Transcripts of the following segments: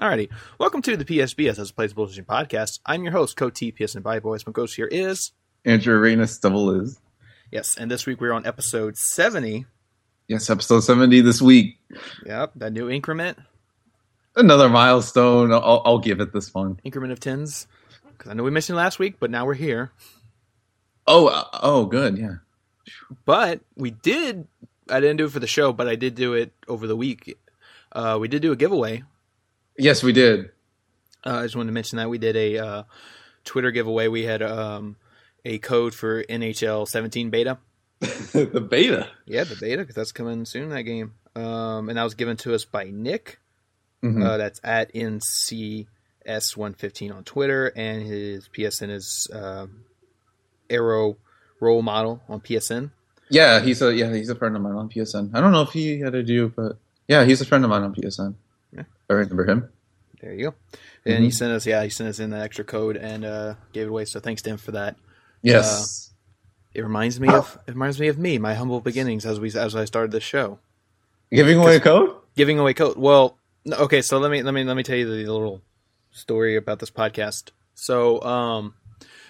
Alrighty, welcome to the PSBS as a Plays Bullshit podcast. I'm your host, Co T PSN Bye Boys. My ghost here is Andrew Arenas double is. yes, and this week we're on episode seventy. Yes, episode 70 this week. Yep, that new increment, Another milestone. I'll, I'll give it this one. increment of tens. Because I know we missed it last week, but now we're here. Oh, uh, oh, good. Yeah. But we did. I didn't do it for the show, but I did do it over the week. Uh, we did do a giveaway. Yes, we did. Uh, I just wanted to mention that we did a uh, Twitter giveaway. We had um, a code for NHL 17 beta. the beta. Yeah, the beta because that's coming soon. That game, um, and that was given to us by Nick. Mhm. Uh, that's at ncs115 on Twitter, and his PSN is uh, Arrow Role Model on PSN. yeah, he's a yeah he's a friend of mine on PSN. I don't know if he had a do, but yeah, he's a friend of mine on PSN. Yeah. I remember him. There you go. And he Mhm. sent us, yeah, he sent us in that extra code and uh, gave it away. So thanks to him for that. Yes. It reminds me of it reminds me of me, my humble beginnings as we as I started this show. Giving away a code. giving away code. Well, no, okay, so let me let me let me tell you the little story about this podcast. So, um,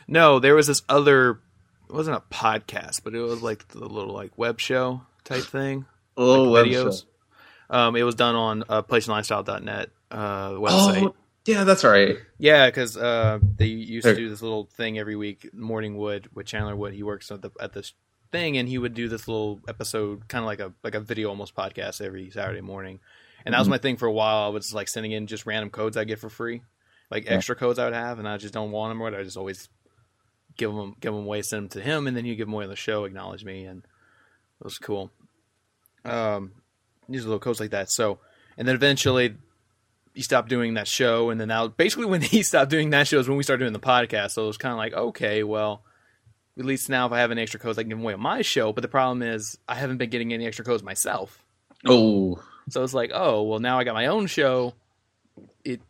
no, there was this other. It wasn't a podcast, but it was like the little like web show type thing, little like web videos. show. Um, it was done on uh, PlayStationLifestyle.net uh, website. Oh, yeah, that's right. Yeah, because uh, they used There- to do this little thing every week. Morning Wood with Chandler Wood. He works at the at this thing, and he would do this little episode, kind of like a like a video almost podcast every Saturday morning. And that was Mhm. my thing for a while. I was like sending in just random codes I get for free, like Yeah. extra codes I would have, and I just don't want them or. I just always give them give them away, send them to him, and then you give them away on the show, acknowledge me, and it was cool. Um, these little codes like that. So, and then eventually he stopped doing that show, and then now basically when he stopped doing that show is when we started doing the podcast. So it was kind of like, okay, well, at least now if I have any extra codes, I can give them away on my show. But the problem is I haven't been getting any extra codes myself. Oh, So it's like, oh, well, now I got my own show. It,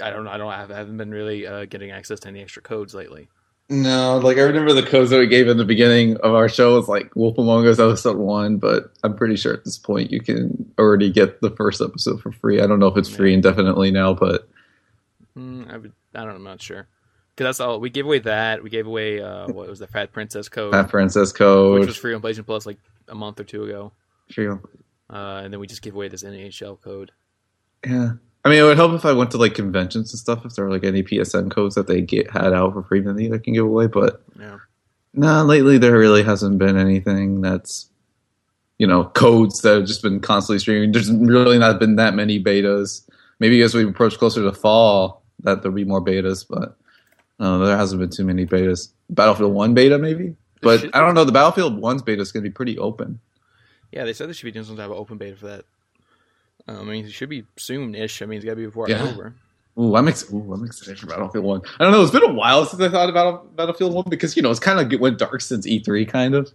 I don't know, I don't have, I haven't been really uh, getting access to any extra codes lately. No, like I remember the codes that we gave in the beginning of our show was like Wolf Among Us episode one, but I'm pretty sure at this point you can already get the first episode for free. I don't know if it's free indefinitely now, but Mm, I would, I don't know, I'm not sure. Because that's all we gave away. That we gave away. Uh, what was the Fat Princess code, Fat Princess code, which was free on PlayStation Plus like a month or two ago. free- Uh, and then we just gave away this NHL code. Yeah. I mean, it would help if I went to like conventions and stuff. If there were like any PSN codes that they get had out for free that I can give away, but Yeah. nah, lately there really hasn't been anything that's you know codes that have just been constantly streaming. There's really not been that many betas. Maybe as we approach closer to fall, that there'll be more betas, but uh, there hasn't been too many betas. Battlefield One beta, maybe, but I don't know. The Battlefield One's beta is going to be pretty open. Yeah, they said they should be doing some type of open beta for that. Um, I mean, it should be soon-ish. I mean, it's got to be before Yeah. October. Ooh, I'm ex- Ooh, I'm excited for Battlefield One. I don't know. It's been a while since I thought about Battlefield One because you know it's kind of went dark since E3. Kind of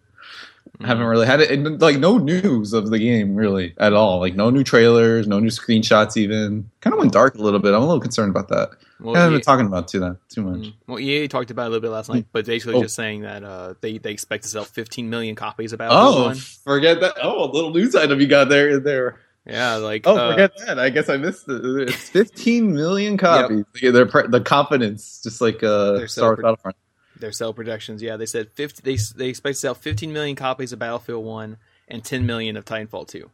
I haven't really had it. And, like no news of the game really at all. Like no new trailers, no new screenshots. Even kind of went dark a little bit. I'm a little concerned about that. Well, I haven't EA, been talking about too that too much. mm, well, EA talked about it a little bit last night, but basically Oh. just saying that uh, they they expect to sell 15 million copies of Battlefield Oh, One. forget that. Oh, a little news item you got there. There. Yeah, like Oh, uh, forget that. I guess I missed it. It's 15 million copies. They're pre- the confidence, just like uh, Star Wars so- Battlefront. their sell projections. Yeah, they said 50. They they expect to sell 15 million copies of Battlefield One and 10 million of Titanfall Two.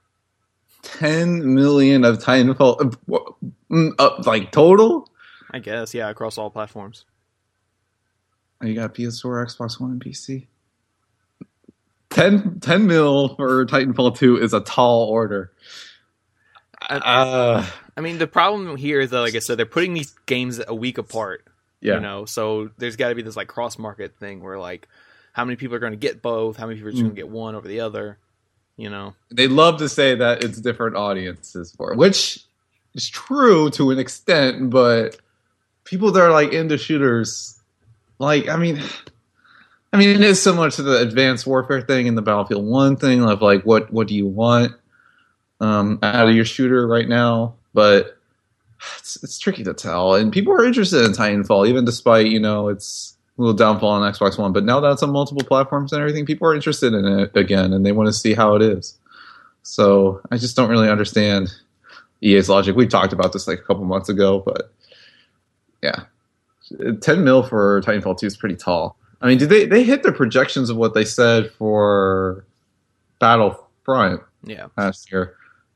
10 million of Titanfall, uh, mm, uh, like total. I guess, yeah, across all platforms. Oh, you got PS4, Xbox One, and PC. 10, 10 mil for Titanfall 2 is a tall order. Uh, I mean, the problem here is that, like I said, they're putting these games a week apart. yeah. You know, so there's got to be this like cross market thing where like, how many people are going to get both? How many people are just Mm. going to get one over the other? You know, They love to say that it's different audiences for it, which is true to an extent, but people that are like into shooters, like, I mean, I mean, it is similar to the advanced warfare thing and the Battlefield One thing of like, what what do you want um, out of your shooter right now? But it's, it's tricky to tell, and people are interested in Titanfall, even despite you know it's a little downfall on Xbox One. But now that's on multiple platforms and everything, people are interested in it again, and they want to see how it is. So I just don't really understand. EA's logic. We talked about this like a couple months ago, but yeah, ten mil for Titanfall two is pretty tall. I mean, did they they hit the projections of what they said for Battlefront Yeah. last year?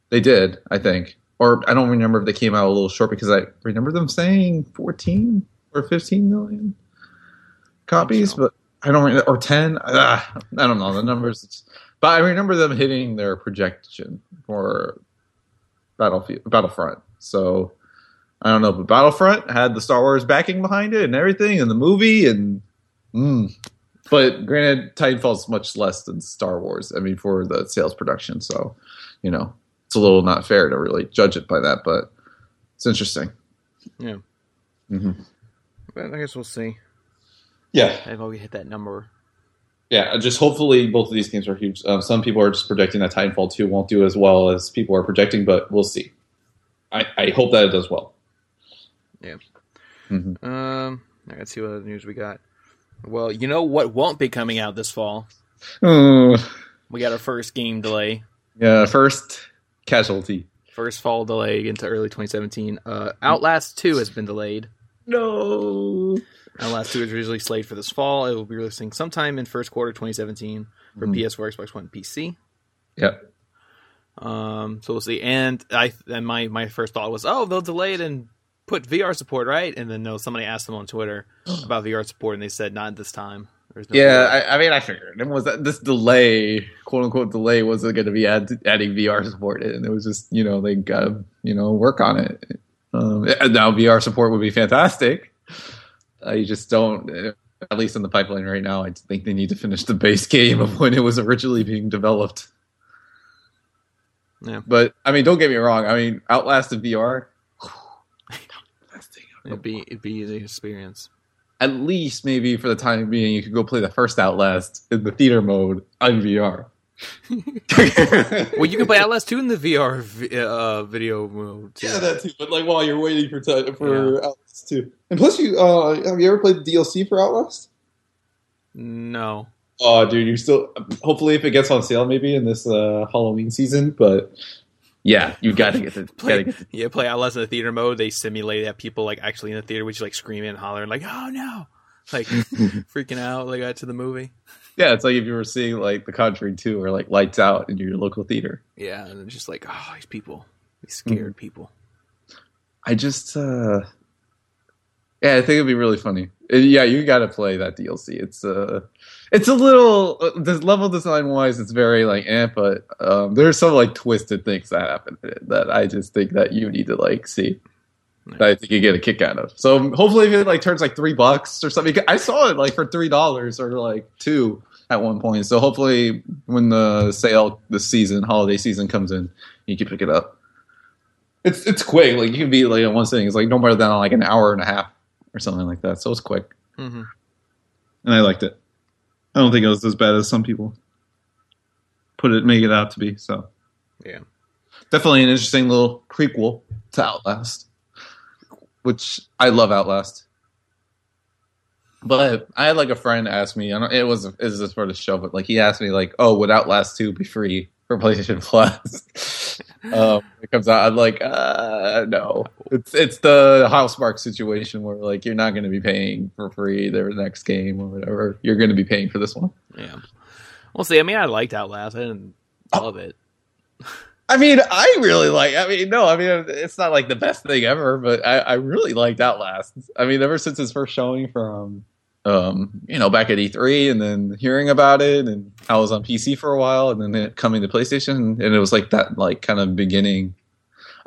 They did, I think, or I don't remember if they came out a little short because I remember them saying fourteen or fifteen million copies, so. but I don't re- or ten. Ah, I don't know the numbers, but I remember them hitting their projection for Battlefield Battlefront. So I don't know, but Battlefront had the Star Wars backing behind it and everything, and the movie, and mm. but granted, Titanfall's much less than Star Wars. I mean, for the sales production, so you know, it's a little not fair to really judge it by that, but it's interesting. Yeah. hmm But I guess we'll see. Yeah, I hope we hit that number. yeah. Just hopefully both of these games are huge. Um, some people are just projecting that Titanfall two won't do as well as people are projecting, but we'll see. I, I hope that it does well. Yeah. hmm Um, I gotta see what other news we got. Well, you know what won't be coming out this fall? Uh, We got our first game delay, yeah, first casualty. first fall delay into early 2017. Uh, Outlast 2 has been delayed. No. Outlast 2 is originally slated for this fall. It will be releasing sometime in first quarter 2017 for Mhm. PS4, Xbox One, and PC. Yep. Um, so we'll see. And I and my my first thought was, oh, they'll delay it and put VR support, right? And then no, somebody asked them on Twitter about VR support, and they said not this time. There's no Yeah, I, I mean, I figured it was that this delay, quote unquote delay, wasn't going to be add, adding VR support, and it was just you know they got to you know work on it. Um, now VR support would be fantastic. Uh, you just don't, at least in the pipeline right now. I think they need to finish the base game of when it was originally being developed. Yeah. But I mean, don't get me wrong. I mean, Outlast in VR. it'd be it'd be the experience. At least maybe for the time being, you could go play the first Outlast in the theater mode on VR. Well, you can play Outlast 2 in the VR vi- uh, video mode. Too. Yeah, that too. But like while you're waiting for ti- for Outlast 2, and plus you uh, have you ever played the DLC for Outlast? No. Oh, dude, you still. Hopefully, if it gets on sale, maybe in this uh, Halloween season. But Yeah, you got to get the. Play, get the yeah, play Outlast in the theater mode. They simulate that people like actually in the theater, which like screaming and hollering, like "Oh no!" like freaking out like that to the movie. yeah, it's like if you were seeing like The Conjuring 2 or like Lights Out in your local theater. Yeah, and it's just like, oh, these people, these scared people. I just, uh, yeah, I think it'd be really funny. Yeah, you got to play that DLC. It's uh, it's a little uh, this level design wise, it's very like eh, but um, there's some like twisted things that happen in it that I just think that you need to like see. That I think you get a kick out of. So hopefully, if it like turns like three bucks or something, I saw it like for three dollars or like two at one point. So hopefully, when the sale, the season, holiday season comes in, you can pick it up. It's it's quick. Like you can be like in one sitting. It's like no more than like an hour and a half or something like that. So it's quick, hmm and I liked it. I don't think it was as bad as some people put it make it out to be. So Yeah. definitely an interesting little prequel to Outlast, which I love Outlast. But I had like a friend ask me, I don't, it was is this for the show, but like he asked me like, oh, would Outlast two be free for PlayStation Plus? um, it comes out, I'm like, uh, no. It's it's the Housemarque situation where like you're not going to be paying for free their next game or whatever. You're going to be paying for this one. Yeah. We'll see. I mean, I liked Outlast. I didn't love it. I mean, I really like. I mean, no, I mean, it's not like the best thing ever, but I, I really liked Outlast. I mean, ever since its first showing from, um, you know, back at E3, and then hearing about it, and I was on PC for a while, and then it coming to PlayStation, and it was like that, like kind of beginning,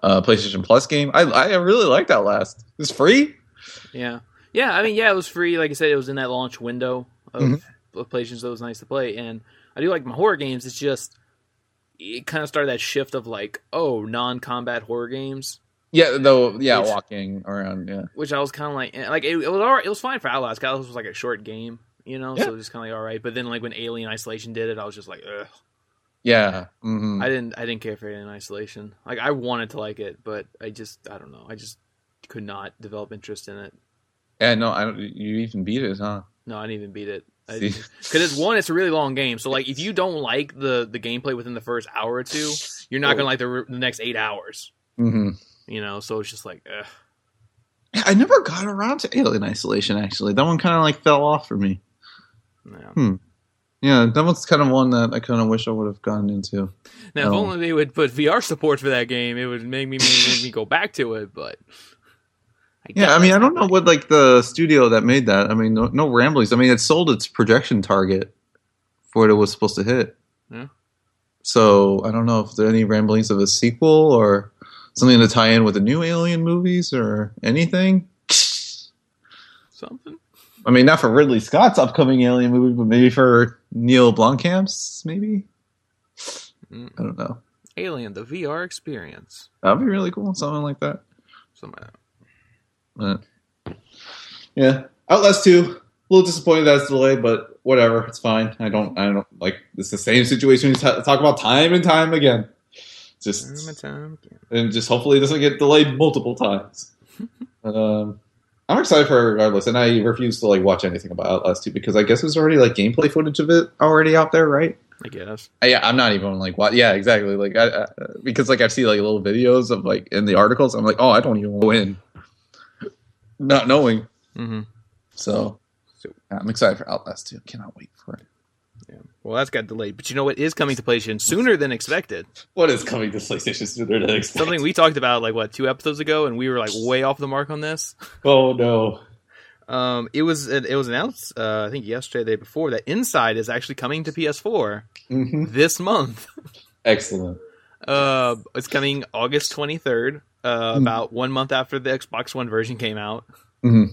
uh, PlayStation Plus game. I I really liked Outlast. It's free. Yeah. Yeah. I mean, yeah, it was free. Like I said, it was in that launch window of, Mhm. of PlayStation, so it was nice to play. And I do like my horror games. It's just it kind of started that shift of like, oh, non-combat horror games, Yeah, though. Yeah, Which- walking around. Yeah. which I was kind of like, like it, it was all right. It was fine for Outlast. 'cause Outlast was like a short game, you know, Yeah. so it was just kind of like all right. But then like when Alien Isolation did it, I was just like, ugh. Yeah. hmm I didn't I didn't care for Alien Isolation. Like I wanted to like it, but I just I don't know. I just could not develop interest in it. Yeah. No, I don't. You even beat it, huh? No, I didn't even beat it. Because it's one, it's a really long game. So like, if you don't like the the gameplay within the first hour or two, you're not Oh. gonna like the, the next eight hours. hmm You know, so it's just like, ugh. I never got around to Alien Isolation. Actually, that one kind of like fell off for me. Yeah. Hmm. Yeah, that one's kind of one that I kind of wish I would have gone into. Now, if Oh. only they would put VR support for that game, it would make me make me go back to it. But Yeah, I mean, I don't know what like the studio that made that. I mean, no, no ramblings. I mean, it sold its projection target for what it was supposed to hit. Yeah. So I don't know if there are any ramblings of a sequel or something to tie in with the new Alien movies or anything. something. I mean, not for Ridley Scott's upcoming Alien movie, but maybe for Neil Blomkamp's. Maybe Mm. I don't know. Alien, the VR experience. That'd be really cool. Something like that. Something like that. But, yeah, Outlast two. A little disappointed that it's delayed, but whatever. It's fine. I don't. I don't like. It's the same situation we ta- talk about time and time again. Just and just hopefully it doesn't get delayed multiple times. Um, I'm excited for it regardless, and I refuse to like watch anything about Outlast two because I guess there's already like gameplay footage of it already out there, right? I guess. Uh, Yeah, I'm not even like what. Yeah, exactly. Like, I, I, because like I've seen like little videos of like in the articles. I'm like, oh, I don't even go in, not knowing. hmm So I'm excited for Outlast 2. Cannot wait for it. Yeah. Well, that's got delayed, but you know what is coming to PlayStation sooner than expected? What is coming to PlayStation sooner than expected? Something we talked about like what two episodes ago, and we were like way off the mark on this. Oh no. Um, it was it, was announced uh, I think yesterday, the day before that Inside is actually coming to PS4 hmm this month. Excellent. Uh, it's coming August twenty third. Uh, Hmm. about one month after the Xbox One version came out, hmm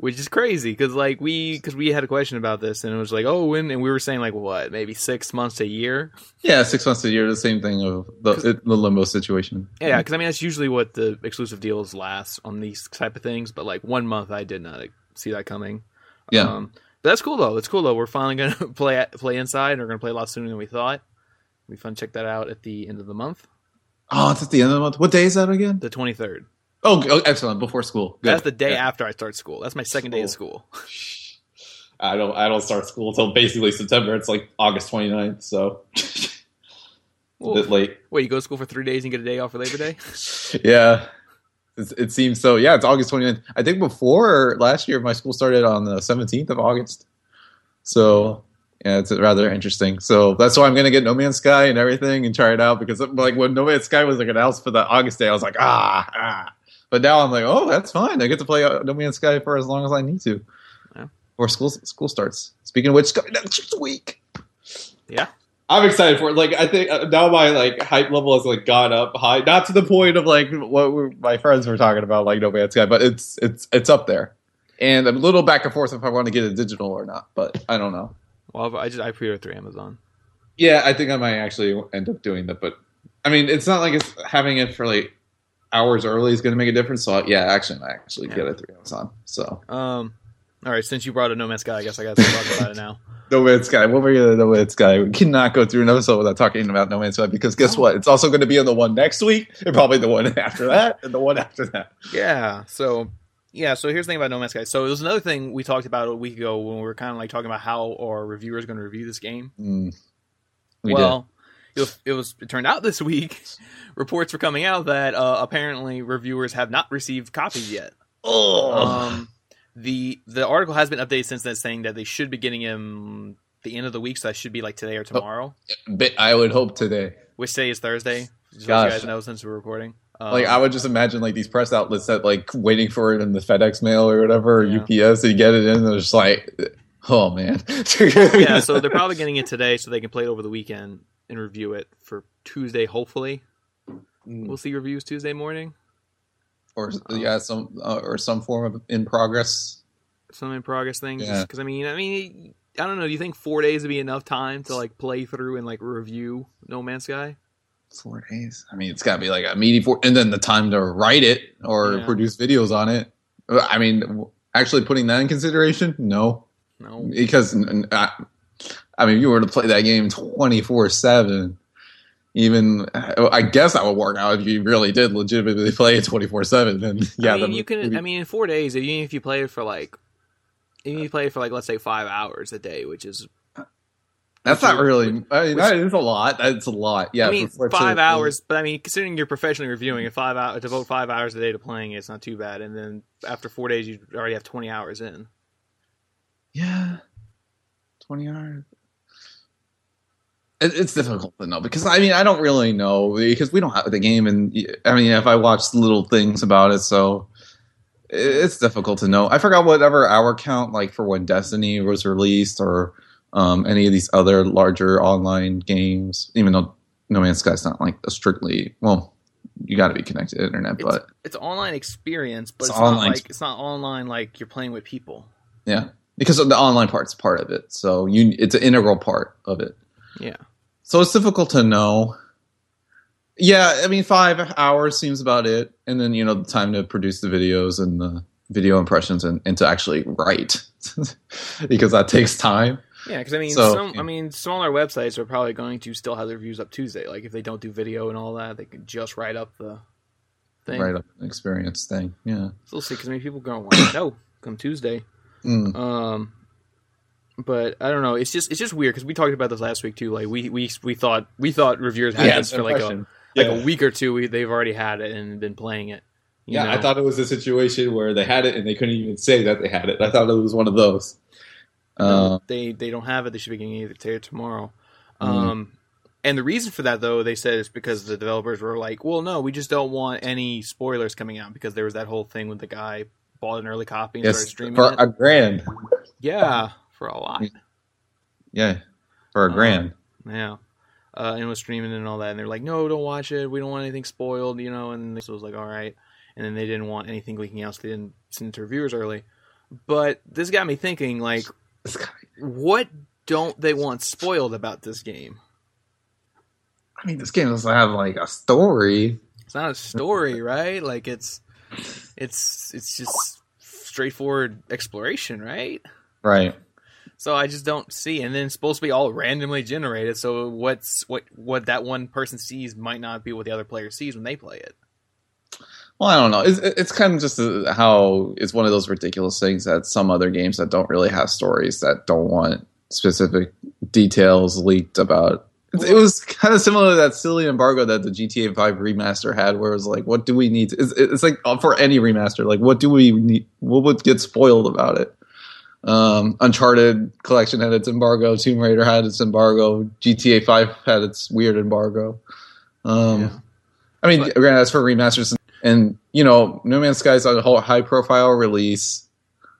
which is crazy because like we because we had a question about this and it was like oh when and we were saying like what maybe six months a year. Yeah, six months a year. The same thing of the, the Limbo situation. Yeah, because I mean that's usually what the exclusive deals last on these type of things. But like one month, I did not see that coming. Yeah. um, but that's cool though. That's cool though. We're finally gonna play play inside. and We're gonna play a lot sooner than we thought. We fun check that out at the end of the month, Oh, it's at the end of the month. What day is that again? the twenty third. Oh, oh, excellent. Before school. Good. That's the day Yeah. after I start school. That's my second day of school. I don't. I don't start school until basically September. It's like August 29th, so a bit late. wait, you go to school for three days and get a day off for Labor Day? Yeah. It's, it seems so. Yeah, it's August 29th. I think before last year, my school started on the 17th of August. So, yeah, it's rather interesting. So that's why I'm going to get No Man's Sky and everything and try it out because, like, when No Man's Sky was like announced for the August day, I was like, ah, ah. But now I'm like, oh, that's fine. I get to play uh, No Man's Sky for as long as I need to. Yeah. Or school school starts. Speaking of which, it's coming next week. Yeah. I'm excited for it. Like I think uh, now my like hype level has like gone up high, not to the point of like what we my friends were talking about, like No Man's Sky, but it's it's it's up there. And I'm a little back and forth if I want to get it digital or not, but I don't know. Well, I just I pre-ordered through Amazon. Yeah, I think I might actually end up doing that, but I mean, it's not like it's having it for like hours early is going to make a difference. So yeah, actually, I actually get Yeah. it through Amazon. So Um, all right, since you brought up No Man's Sky, I guess I got to talk about it now. No Man's Sky. What were you No Man's Sky? We cannot go through an episode without talking about No Man's Sky because guess what? It's also going to be on the one next week, and probably the one after that, and the one after that. Yeah. So yeah. So here's the thing about No Man's Sky. So it was another thing we talked about a week ago when we were kind of like talking about how our reviewers are going to review this game. Mm. We well, it was, it was. It turned out this week, reports were coming out that uh, apparently reviewers have not received copies yet. Oh, Um, the the article has been updated since then, saying that they should be getting him the end of the week. So that should be like today or tomorrow. But I would hope today. Which today is Thursday. Just Gosh. you guys know since we're recording. Um, Like I would just imagine like these press outlets that like waiting for it in the FedEx mail or whatever or Yeah. UPS, and get it in, they're just like, oh man. yeah, so they're probably getting it today so they can play it over the weekend and review it for Tuesday, hopefully. Mm. We'll see reviews Tuesday morning. or yeah, some uh, or some form of in progress. Some in progress things. Yeah. Because, I mean, I mean, I don't know. Do you think four days would be enough time to, like, play through and, like, review No Man's Sky? Four days. I mean, it's got to be like a meaty four, and then the time to write it or Yeah. produce videos on it. I mean, actually putting that in consideration, no, No. because I, I mean, if you were to play that game twenty four seven. Even I guess that would work out if you really did legitimately play it twenty four seven. Then yeah, I mean, you can. I mean, in four days, even if you play it for like, even if you play it for like, let's say five hours a day, which is That's not really. I mean, that is a lot. That's a lot. Yeah, I mean, five hours, but I mean, considering you're professionally reviewing it, five hours devote five hours a day to playing it, it's not too bad. And then after four days, you already have twenty hours in. Yeah, twenty hours. It, it's difficult to know because I mean I don't really know because we don't have the game and I mean if I watch little things about it so it- it's difficult to know. I forgot whatever hour count like for when Destiny was released or um, any of these other larger online games. Even though No Man's Sky's not like a strictly well, you got to be connected to the internet, It's, but it's online experience, but It's it's, not online. like it's not online like you're playing with people. yeah, because the online part's part of it. So you it's an integral part of it. Yeah, So it's difficult to know. Yeah, I mean, five hours seems about it, and then you know the time to produce the videos and the video impressions and, and to actually write because that takes time. yeah. Because I mean, So- some I mean, smaller websites are probably going to still have their reviews up Tuesday. Like if they don't do video and all that, they can just write up the thing. Write up an experience thing. Yeah. So we'll see. Because I mean, people are going to want to know come Tuesday. Mm. Um, but I don't know. It's just it's just weird because we talked about this last week too. Like we we we thought we thought reviewers had this for like a like a week or two. We, they've already had it and been playing it. you Yeah, know? I thought it was a situation where they had it and they couldn't even say that they had it. I thought it was one of those. Uh, they they don't have it. They should be getting it today or tomorrow. Mhm. Um, and the reason for that though, they said is because the developers were like, well, no, we just don't want any spoilers coming out because there was that whole thing with the guy bought an early copy and started yes, streaming for it. a grand. yeah, for a lot. Yeah, for a Uh, grand. Yeah. Uh, and was streaming and all that, and they're like, "No, don't watch it. We don't want anything spoiled," you know. And so it was like, "All right." And then they didn't want anything leaking out, so they didn't send it to reviewers early. But this got me thinking, like, what don't they want spoiled about this game? I mean, this game doesn't have like a story. It's not a story, right? Like, it's it's it's just straightforward exploration, right? Right. So I just don't see. And then it's supposed to be all randomly generated. So what's what what that one person sees might not be what the other player sees when they play it. Well, I don't know. It's, it's kind of just uh how it's one of those ridiculous things that some other games that don't really have stories that don't want specific details leaked about. It, it was kind of similar to that silly embargo that the GTA 5 remaster had, where it was like, what do we need? To, it's, it's like uh, for any remaster, like, what do we need? What would get spoiled about it? Um, Uncharted collection had its embargo. Tomb Raider had its embargo. GTA 5 had its weird embargo. Um, Yeah. I mean, But- granted, that's for remasters, and you know, No Man's Sky is a whole high profile release.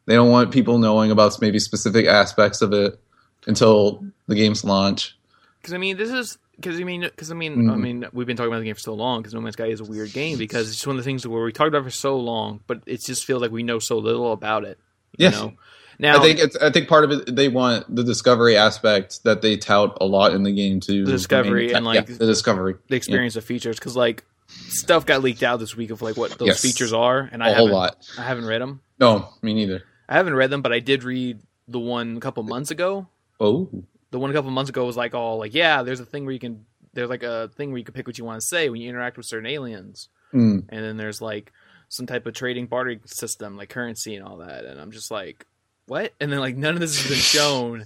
They don't want people knowing about maybe specific aspects of it until the game's launch. Because I mean, this is because I mean, because I mean, I Mhm. mean, we've been talking about the game for so long. Because No Man's Sky is a weird game because it's one of the things where we talked about it for so long, but it just feels like we know so little about it. You Yes. know? Now I think it's. I think part of it they want the discovery aspect that they tout a lot in the game to The discovery and, like, yeah, the discovery the experience of features because like stuff got leaked out this week of like what those Yes. features are, and I a whole haven't, lot. I haven't read them. No, me neither. I haven't read them, but I did read the one a couple months ago. Oh, The one a couple months ago was like all like, yeah, there's a thing where you can there's like a thing where you can pick what you want to say when you interact with certain aliens. Mm. and then there's like some type of trading bartering system like currency and all that and i'm just like what and then like none of this has been shown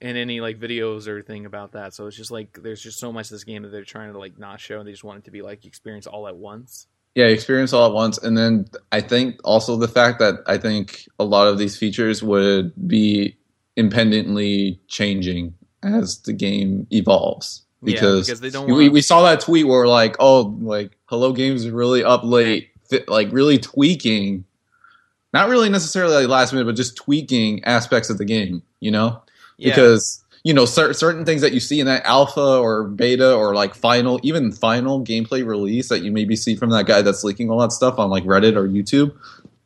in any like videos or thing about that so it's just like there's just so much of this game that they're trying to like not show and they just want it to be like experience all at once Yeah, experience all at once. And then I think also the fact that I think a lot of these features would be impendently changing as the game evolves. Yeah, Because, because they don't we, wanna- we saw that tweet where like, oh, like Hello Games is really up late, like really tweaking, not really necessarily like last minute, but just tweaking aspects of the game, you know? yeah, because you know cer- certain things that you see in that alpha or beta or like final even final gameplay release that you maybe see from that guy that's leaking all that stuff on like reddit or youtube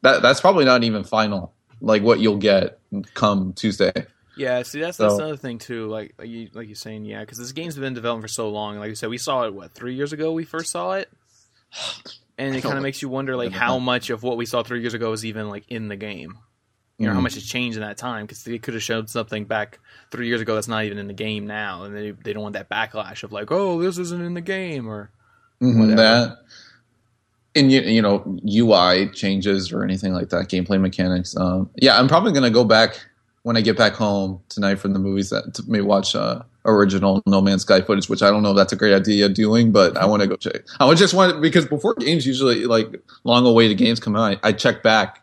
that that's probably not even final like what you'll get come tuesday yeah see that's that's another thing too like like you like you're saying yeah because this game's been developing for so long like you said we saw it what three years ago we first saw it and it kind of makes you wonder like how much of what we saw three years ago is even like in the game you know how Mhm. much has changed in that time because they could have showed something back three years ago that's not even in the game now and they, they don't want that backlash of like oh this isn't in the game or Mhm, Whatever. that and you, you know ui changes or anything like that gameplay mechanics um, yeah i'm probably going to go back when i get back home tonight from the movies that to maybe watch uh, original No Man's Sky footage, which I don't know if that's a great idea doing, but I want to go check. I would just want because before games usually like long awaited games come out, I, check back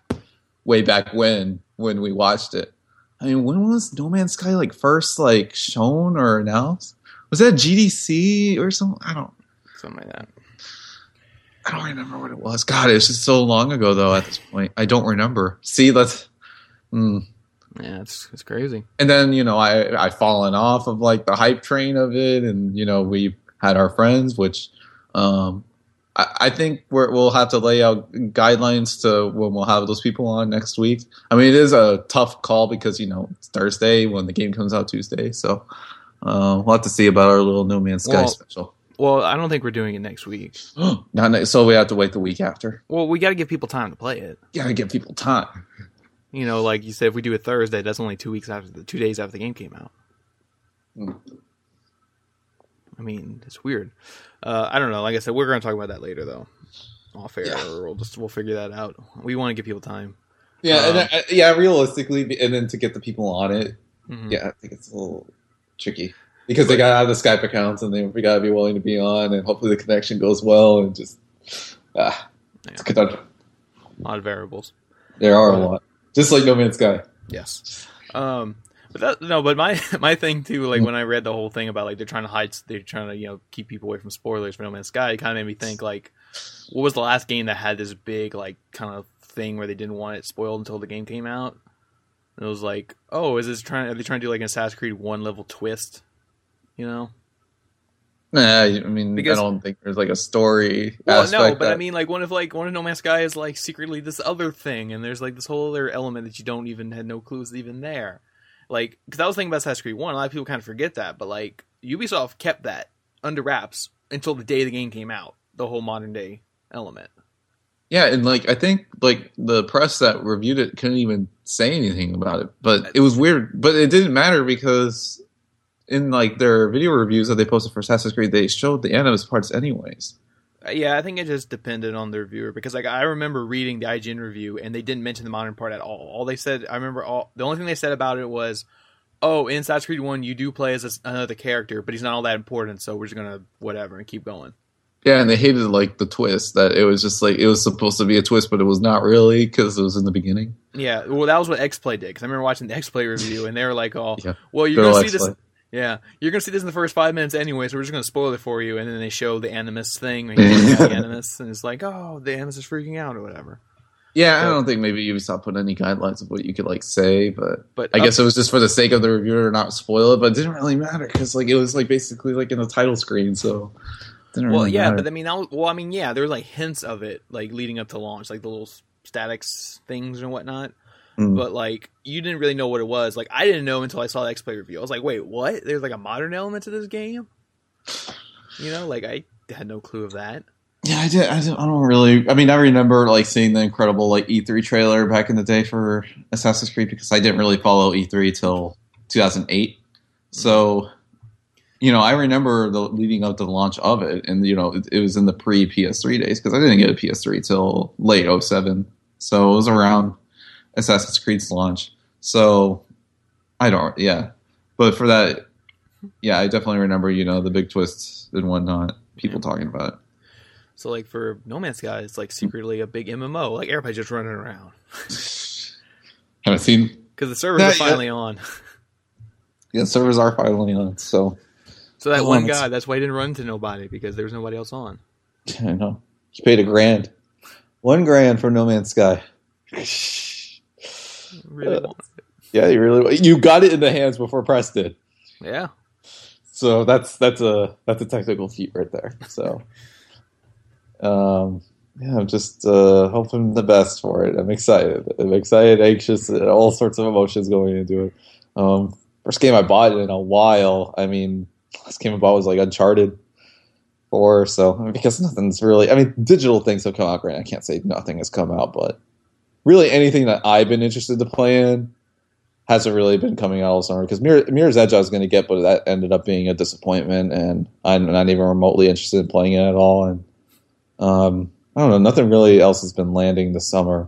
way back when when we watched it. I mean, when was No Man's Sky like first like shown or announced? Was that GDC or something? I don't. Something like that. I don't remember what it was. God, it's just so long ago though. At this point, I don't remember. See, let's. Mm. Yeah, it's it's crazy. And then you know, I I fallen off of like the hype train of it, and you know, we had our friends, which um, I, I think we're, we'll have to lay out guidelines to when we'll have those people on next week. I mean, it is a tough call because you know it's Thursday when the game comes out Tuesday, so uh, we'll have to see about our little No Man's Sky Well, special. Well, I don't think we're doing it next week. Not ne- so we have to wait the week after. Well, we got to give people time to play it. Gotta give people time. You know, like you said, if we do it Thursday, that's only two weeks after the two days after the game came out. Hmm. I mean, it's weird. Uh, I don't know. Like I said, we're going to talk about that later, though. Off air, Yeah. we'll just we'll figure that out. We want to give people time. Yeah, Um, and uh, yeah, realistically, and then to get the people on it, Mhm. yeah, I think it's a little tricky because they got out of the Skype accounts and they we got to be willing to be on, and hopefully the connection goes well, and just ah, it's a conundrum. a lot of variables. There are a lot, just like No Man's Sky. Yes. Um, but that no, but my my thing too, like when I read the whole thing about like they're trying to hide, they're trying to you know keep people away from spoilers for No Man's Sky. It kind of made me think like, what was the last game that had this big like kind of thing where they didn't want it spoiled until the game came out? And it was like, oh, is this trying? Are they trying to do like an Assassin's Creed one level twist? You know? Nah, I mean, Because- I don't think there's like a story Well, no, but I mean, like, one of like one of No Man's Sky is like secretly this other thing, and there's like this whole other element that you don't even had no clues even there. Like, because I was thinking about Assassin's Creed One, a lot of people kind of forget that, but like Ubisoft kept that under wraps until the day the game came out. The whole modern day element. Yeah, and like I think like the press that reviewed it couldn't even say anything about it. But it was weird. But it didn't matter because in like their video reviews that they posted for Assassin's Creed, they showed the Animus parts anyways. Uh, Yeah, I think it just depended on the reviewer because like I remember reading the IGN review and they didn't mention the modern part at all. All they said, I remember all the only thing they said about it was, "Oh, in Assassin's Creed One, you do play as a another character, but he's not all that important, so we're just gonna whatever and keep going." Yeah, and they hated like the twist that it was just like it was supposed to be a twist, but it was not really because it was in the beginning. Yeah, well, that was what XPlay did because I remember watching the XPlay review and they were like, "Oh, Yeah. well, you're gonna see this." Yeah, you're gonna see this in the first five minutes anyway, so we're just gonna spoil it for you. And then they show the Animus thing, and the Animus, and it's like, "Oh, the Animus is freaking out" or whatever. Yeah, I don't think maybe Ubisoft put any guidelines of what you could like say, but But I guess it was just for the sake of the reviewer to not spoil it. But it didn't really matter because like it was like basically like in the title screen, so didn't Well, really yeah, matter. but I mean, that was, well, I mean, yeah, there were like hints of it, like leading up to launch, like the little statics things and whatnot. Mm. But like, you didn't really know what it was. Like, I didn't know until I saw the X Play review. I was like, wait, what? There's like a modern element to this game. You know, like I had no clue of that. Yeah, I did. I don't, I don't really. I mean, I remember like seeing the incredible like E3 trailer back in the day for Assassin's Creed because I didn't really follow E3 till 2008. So, you know, I remember the leading up to the launch of it, and you know, it, it was in the pre PS3 days because I didn't get a PS3 till late 07. So it was around Assassin's Creed's launch. So I don't. Yeah, but for that, yeah, I definitely remember. You know, the big twists and whatnot. People talking about it. So like for No Man's Sky, it's like secretly a big MMO. Like everybody's just running around Haven't seen. because the servers are finally on. Yeah, servers are finally on. So So that one guy, that's why he didn't run to nobody because there was nobody else on. I know he paid a grand, one grand for No Man's Sky. Really Uh, wanted it. Yeah, you really you got it in the hands before Press did. Yeah. So that's that's a that's a technical feat right there. So, um, yeah, I'm just uh, hoping the best for it. I'm excited. I'm excited, anxious, and all sorts of emotions going into it. Um, first game I bought in a while. I mean, last game I bought was like Uncharted Four. So I mean, because nothing's really. I mean, digital things have come out. Great. I can't say nothing has come out, but really anything that I've been interested to play in hasn't really been coming out all summer because Mirror, Mirror's Edge I was going to get, but that ended up being a disappointment, and I'm not even remotely interested in playing it at all. And um, I don't know, nothing really else has been landing this summer.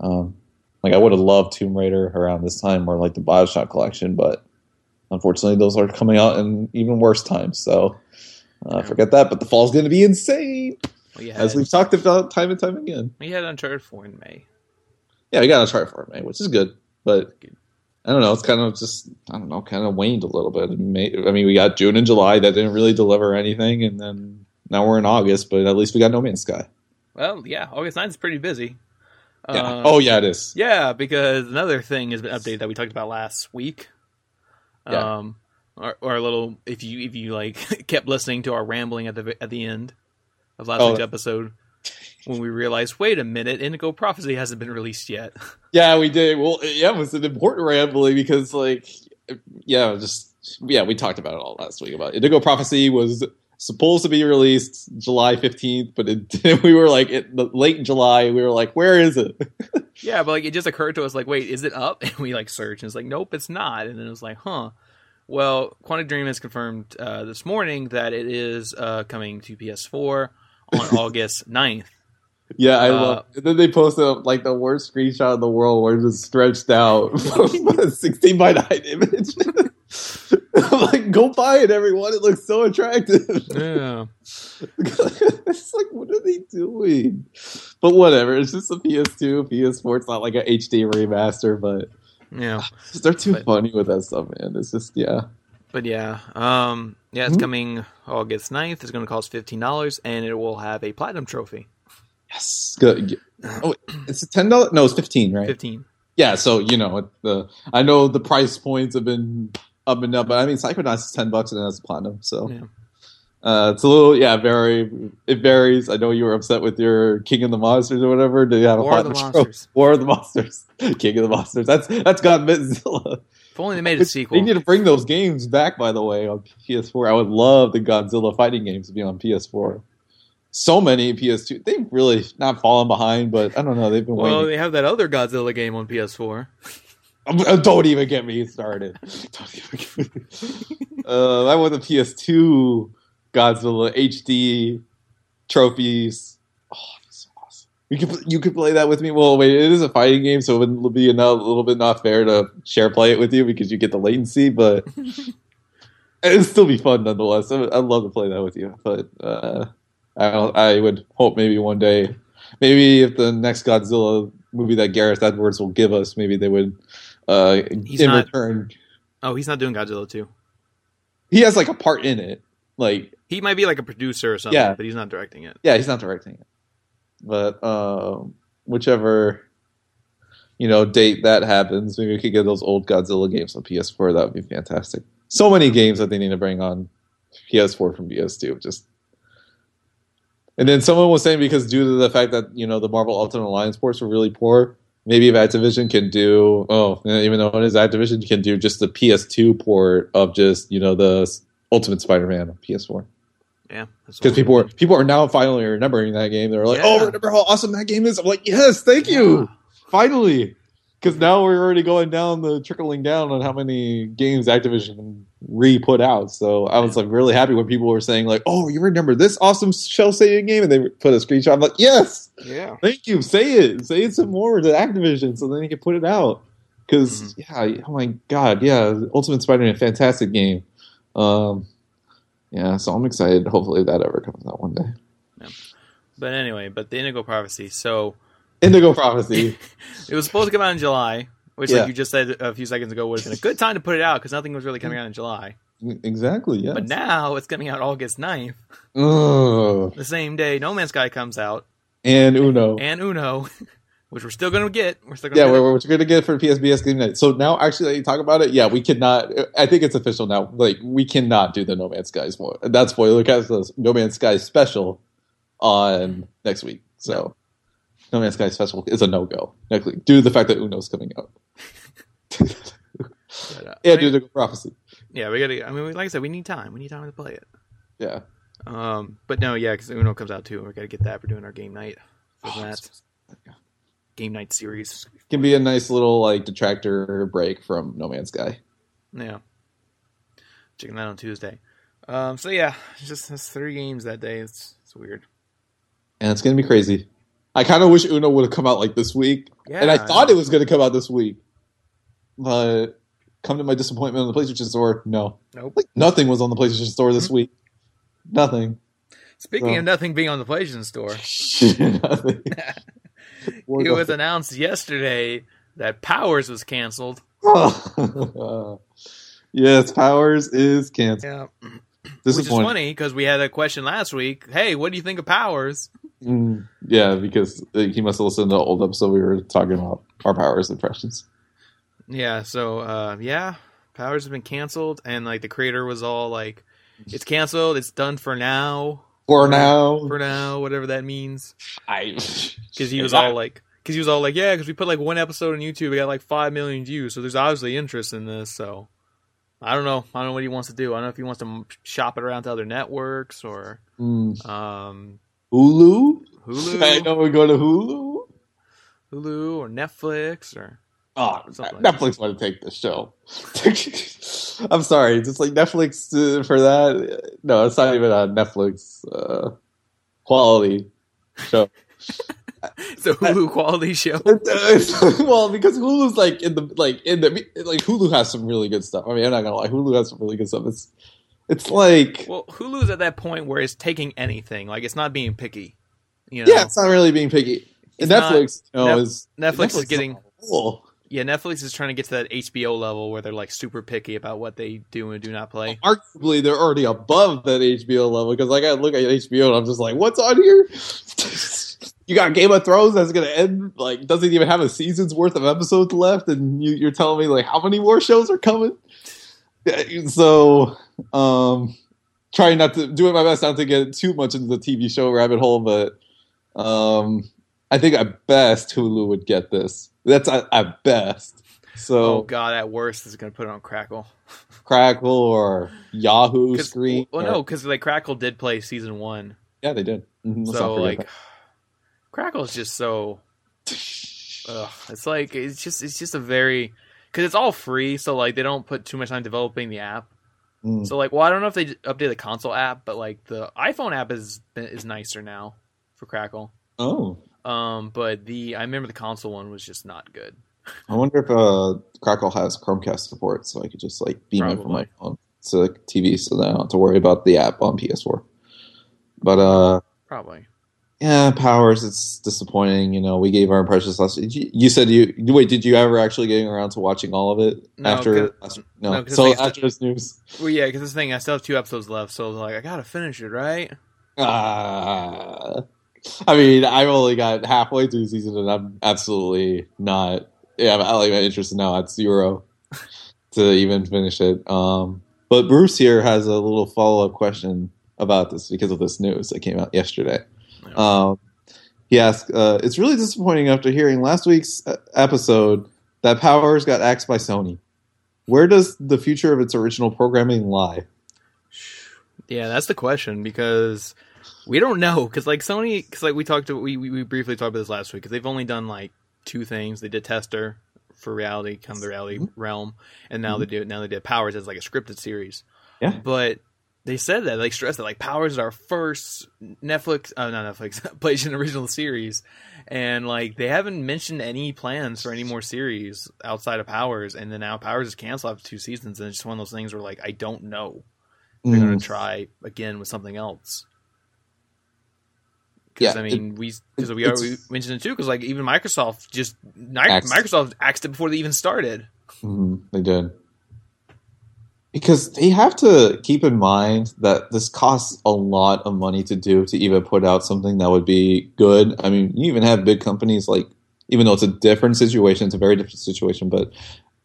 Um, like I would have loved Tomb Raider around this time, or like the Bioshock collection, but unfortunately, those are coming out in even worse times. So uh, forget that. But the fall's going to be insane, Well, you as we've talked about time and time again. we had Uncharted 4 in May. Yeah, we got Uncharted 4 it, man, which is good. But I don't know. It's kind of just I don't know, kind of waned a little bit. May- I mean, we got June and July that didn't really deliver anything, and then now we're in August. But at least we got No Man's Sky. Well, yeah, August 9th is pretty busy. Yeah. Uh, oh yeah, it is. Yeah, because another thing has been updated that we talked about last week. Yeah. Um, or, or a little if you if you like kept listening to our rambling at the at the end of last Oh. week's episode when we realized, wait a minute, Indigo Prophecy hasn't been released yet. Yeah, we did. Well, yeah, it was an important rambling because, like, yeah, just yeah, we talked about it all last week about Indigo Prophecy was supposed to be released July fifteenth, but it, we were like it, late July. We were like, where is it? yeah, but like it just occurred to us, like, wait, is it up? And we like searched, and it's like, nope, it's not. And then it was like, huh. Well, Quantic Dream has confirmed uh, this morning that it is uh, coming to PS4 on August 9th. Yeah, I Uh, love. And then they posted like the worst screenshot in the world, where it's just stretched out, sixteen by nine image. I'm like, go buy it, everyone! It looks so attractive. Yeah. it's like, what are they doing? But whatever. It's just a PS2, PS4. It's not like a HD remaster, but Yeah. they're too But- funny with that stuff, man. It's just yeah. But yeah, um, yeah, it's Mhm. coming August 9th. It's going to cost fifteen dollars, and it will have a platinum trophy. Yes, good. Oh, it's a ten dollars. No, it's fifteen, right? Fifteen. Yeah, so you know, the I know the price points have been up and up, but I mean, Psychonauts is ten bucks and it has platinum, so Yeah. uh, it's a little yeah, very it varies. I know you were upset with your King of the Monsters or whatever. Do you have a War of the? Monsters. War of the Monsters, King of the Monsters. That's that's got Godzilla. If only they made a sequel. They need to bring those games back, by the way, on PS4. I would love the Godzilla fighting games to be on PS4. So many PS2. They've really not fallen behind, but I don't know. They've been well, waiting. they have that other Godzilla game on PS4. Uh, Don't even get me started. Don't even get me. uh, I want the PS2 Godzilla HD trophies. Oh, that's so awesome. You could you could play that with me. Well, wait, it is a fighting game, so it would be a little bit not fair to share play it with you because you get the latency, but it'd still be fun nonetheless. I- I'd love to play that with you, but uh, I I would hope maybe one day, maybe if the next Godzilla movie that Gareth Edwards will give us, maybe they would uh, He's in not- return. Oh, he's not doing Godzilla 2. He has like a part in it, like He might be like a producer or something, Yeah. but he's not directing it. Yeah, he's not directing it. But um, whichever you know date that happens, maybe we could get those old Godzilla games on PS4. That would be fantastic. So many games that they need to bring on PS4 from PS2. Just and then someone was saying because due to the fact that you know the Marvel Ultimate Alliance ports were really poor, maybe if Activision can do oh even though it is Activision can do just the PS2 port of just you know the Ultimate Spider-Man on PS4 Yeah. because people are people are now finally remembering that game. They're like, oh, Yeah. "Oh, remember how awesome that game is?" I'm like, "Yes, thank you, Yeah. finally." Because now we're already going down the trickling down on how many games Activision re put out. So I was like really happy when people were saying like, "Oh, you remember this awesome cel-shading game?" And they put a screenshot. I'm like, "Yes, Yeah. thank you. Say it, say it some more to Activision, so then you can put it out." Because yeah, oh my god, yeah, Ultimate Spider-Man, fantastic game. Um, yeah, so I'm excited. Hopefully that ever comes out one day. Yeah. But anyway, but the Indigo Prophecy. So Indigo Prophecy. it was supposed to come out in July, which, Yeah. like you just said a few seconds ago, would have been a good time to put it out because nothing was really coming out in July. exactly, yeah. But now it's coming out August 9th, Ugh. the same day No Man's Sky comes out, And Uno. and Uno, which we're still going to get. We're still to yeah, get. we're, we're going to get for PSBS game night. So now, actually, that you talk about it, yeah, we cannot. I think it's official now. Like, we cannot do the No Man's Sky spoiler. That spoiler cast the No Man's Sky special on next week. So, No Man's Sky special is a no go due to the fact that Uno's coming out. But, uh, Yeah, I- dude, the prophecy. yeah, we got to. I mean, like I said, we need time. We need time to play it. Yeah. Um, but no, yeah, because Uno comes out too. We got to get that. We're doing our game night for Oh, that game night series. Can be a nice little like detractor break from No Man's Sky. Yeah, checking that on Tuesday. Um, so yeah, just it's three games that day. It's it's weird. and it's gonna be crazy. I kind of wish Uno would have come out like this week, Yeah, and I thought it was gonna come out this week, but come to my disappointment on the PlayStation Store? No. Nope. Like nothing was on the PlayStation Store this mm-hmm. week. Nothing. Speaking So- of nothing being on the PlayStation Store, nothing. it was announced yesterday that Powers was canceled. yes, Powers is canceled. Yeah, which is funny because we had a question last week. Hey, what do you think of Powers? Mm, yeah, because he must have listened to the old episode we were talking about our Powers impressions. Yeah, so uh, yeah, Powers has been canceled, and like the creator was all like, "It's canceled. It's done for now. For now, For now, whatever that means." I Because he was all like, because he was all like, "Yeah, because we put like one episode on YouTube, we got like five million views, so there's obviously interest in this." So I don't know. I don't know what he wants to do. I don't know if he wants to shop it around to other networks or Mm, um, Hulu. Hulu. I know we go to Hulu. Hulu or Netflix or Oh, Something like Netflix want to take the show. I'm sorry, just like Netflix uh, for that. No, it's not even a Netflix uh, quality show. it's a Hulu quality show. Well, because Hulu's like in the like in the like Hulu has some really good stuff. I mean, I'm not gonna lie, Hulu has some really good stuff. It's it's like Well, Hulu's at that point where it's taking anything. Like it's not being picky. You know? yeah, it's not really being picky. It's Netflix, you know, Nef- is Netflix is getting Oh, yeah. Netflix is trying to get to that HBO level where they're like super picky about what they do and do not play. arguably they're already above that HBO level because like I look at HBO and I'm just like, what's on here? you got Game of Thrones that's gonna end like doesn't even have a season's worth of episodes left, and you, you're telling me like how many more shows are coming? So, um, trying not to doing my best not to get too much into the TV show rabbit hole, but um, I think at best Hulu would get this. That's at, at best. So Oh god, at worst, is going to put it on Crackle. Crackle or Yahoo Screen. Well, or- no, because like Crackle did play season one, yeah, they did. Mhm, so like Crackle is just so. Ugh, it's like it's just it's just a very because it's all free, so like they don't put too much time developing the app. Mm. So like, well, I don't know if they update the console app, but like the iPhone app is is nicer now for Crackle. Oh, Um, but the I remember the console one was just not good. I wonder if uh, Crackle has Chromecast support, so I could just like beam it from my phone to the TV, so then I don't have to worry about the app on PS4. But uh, Probably. Yeah, Powers, it's disappointing. You know, we gave our impressions last. You, you said you wait. Did you ever actually get around to watching all of it No, after? last- no, no, so like- after this news. Well, yeah, because this thing I still have two episodes left, so like, I gotta finish it, right? Uh, I mean, I've only got halfway through the season, and I'm absolutely not. Yeah, I'm not even interested now at zero to even finish it. Um, but Bruce here has a little follow up question about this because of this news that came out yesterday. Yeah. Um, he asked, uh, "It's really disappointing after hearing last week's uh, episode that Powers got axed by Sony. Where does the future of its original programming lie?" Yeah, that's the question because we don't know because like Sony, because like we talked to we, we we briefly talked about this last week because they've only done like two things. They did Tester for reality, kind of the reality realm, and now they do it now they did Powers as like a scripted series. Yeah. but they said that like stressed that like Powers is our first Netflix, uh, not Netflix, PlayStation original series, and like they haven't mentioned any plans for any more series outside of Powers, and then now Powers is canceled after two seasons, and it's just one of those things where like I don't know they're going Mm. to try again with something else. Because Yeah, I mean, we because we already mentioned it too. Because like even Microsoft just Axed. Microsoft axed it before they even started. Mhm, they did. Because they have to keep in mind that this costs a lot of money to do to even put out something that would be good. I mean, you even have big companies like, even though it's a different situation, it's a very different situation, but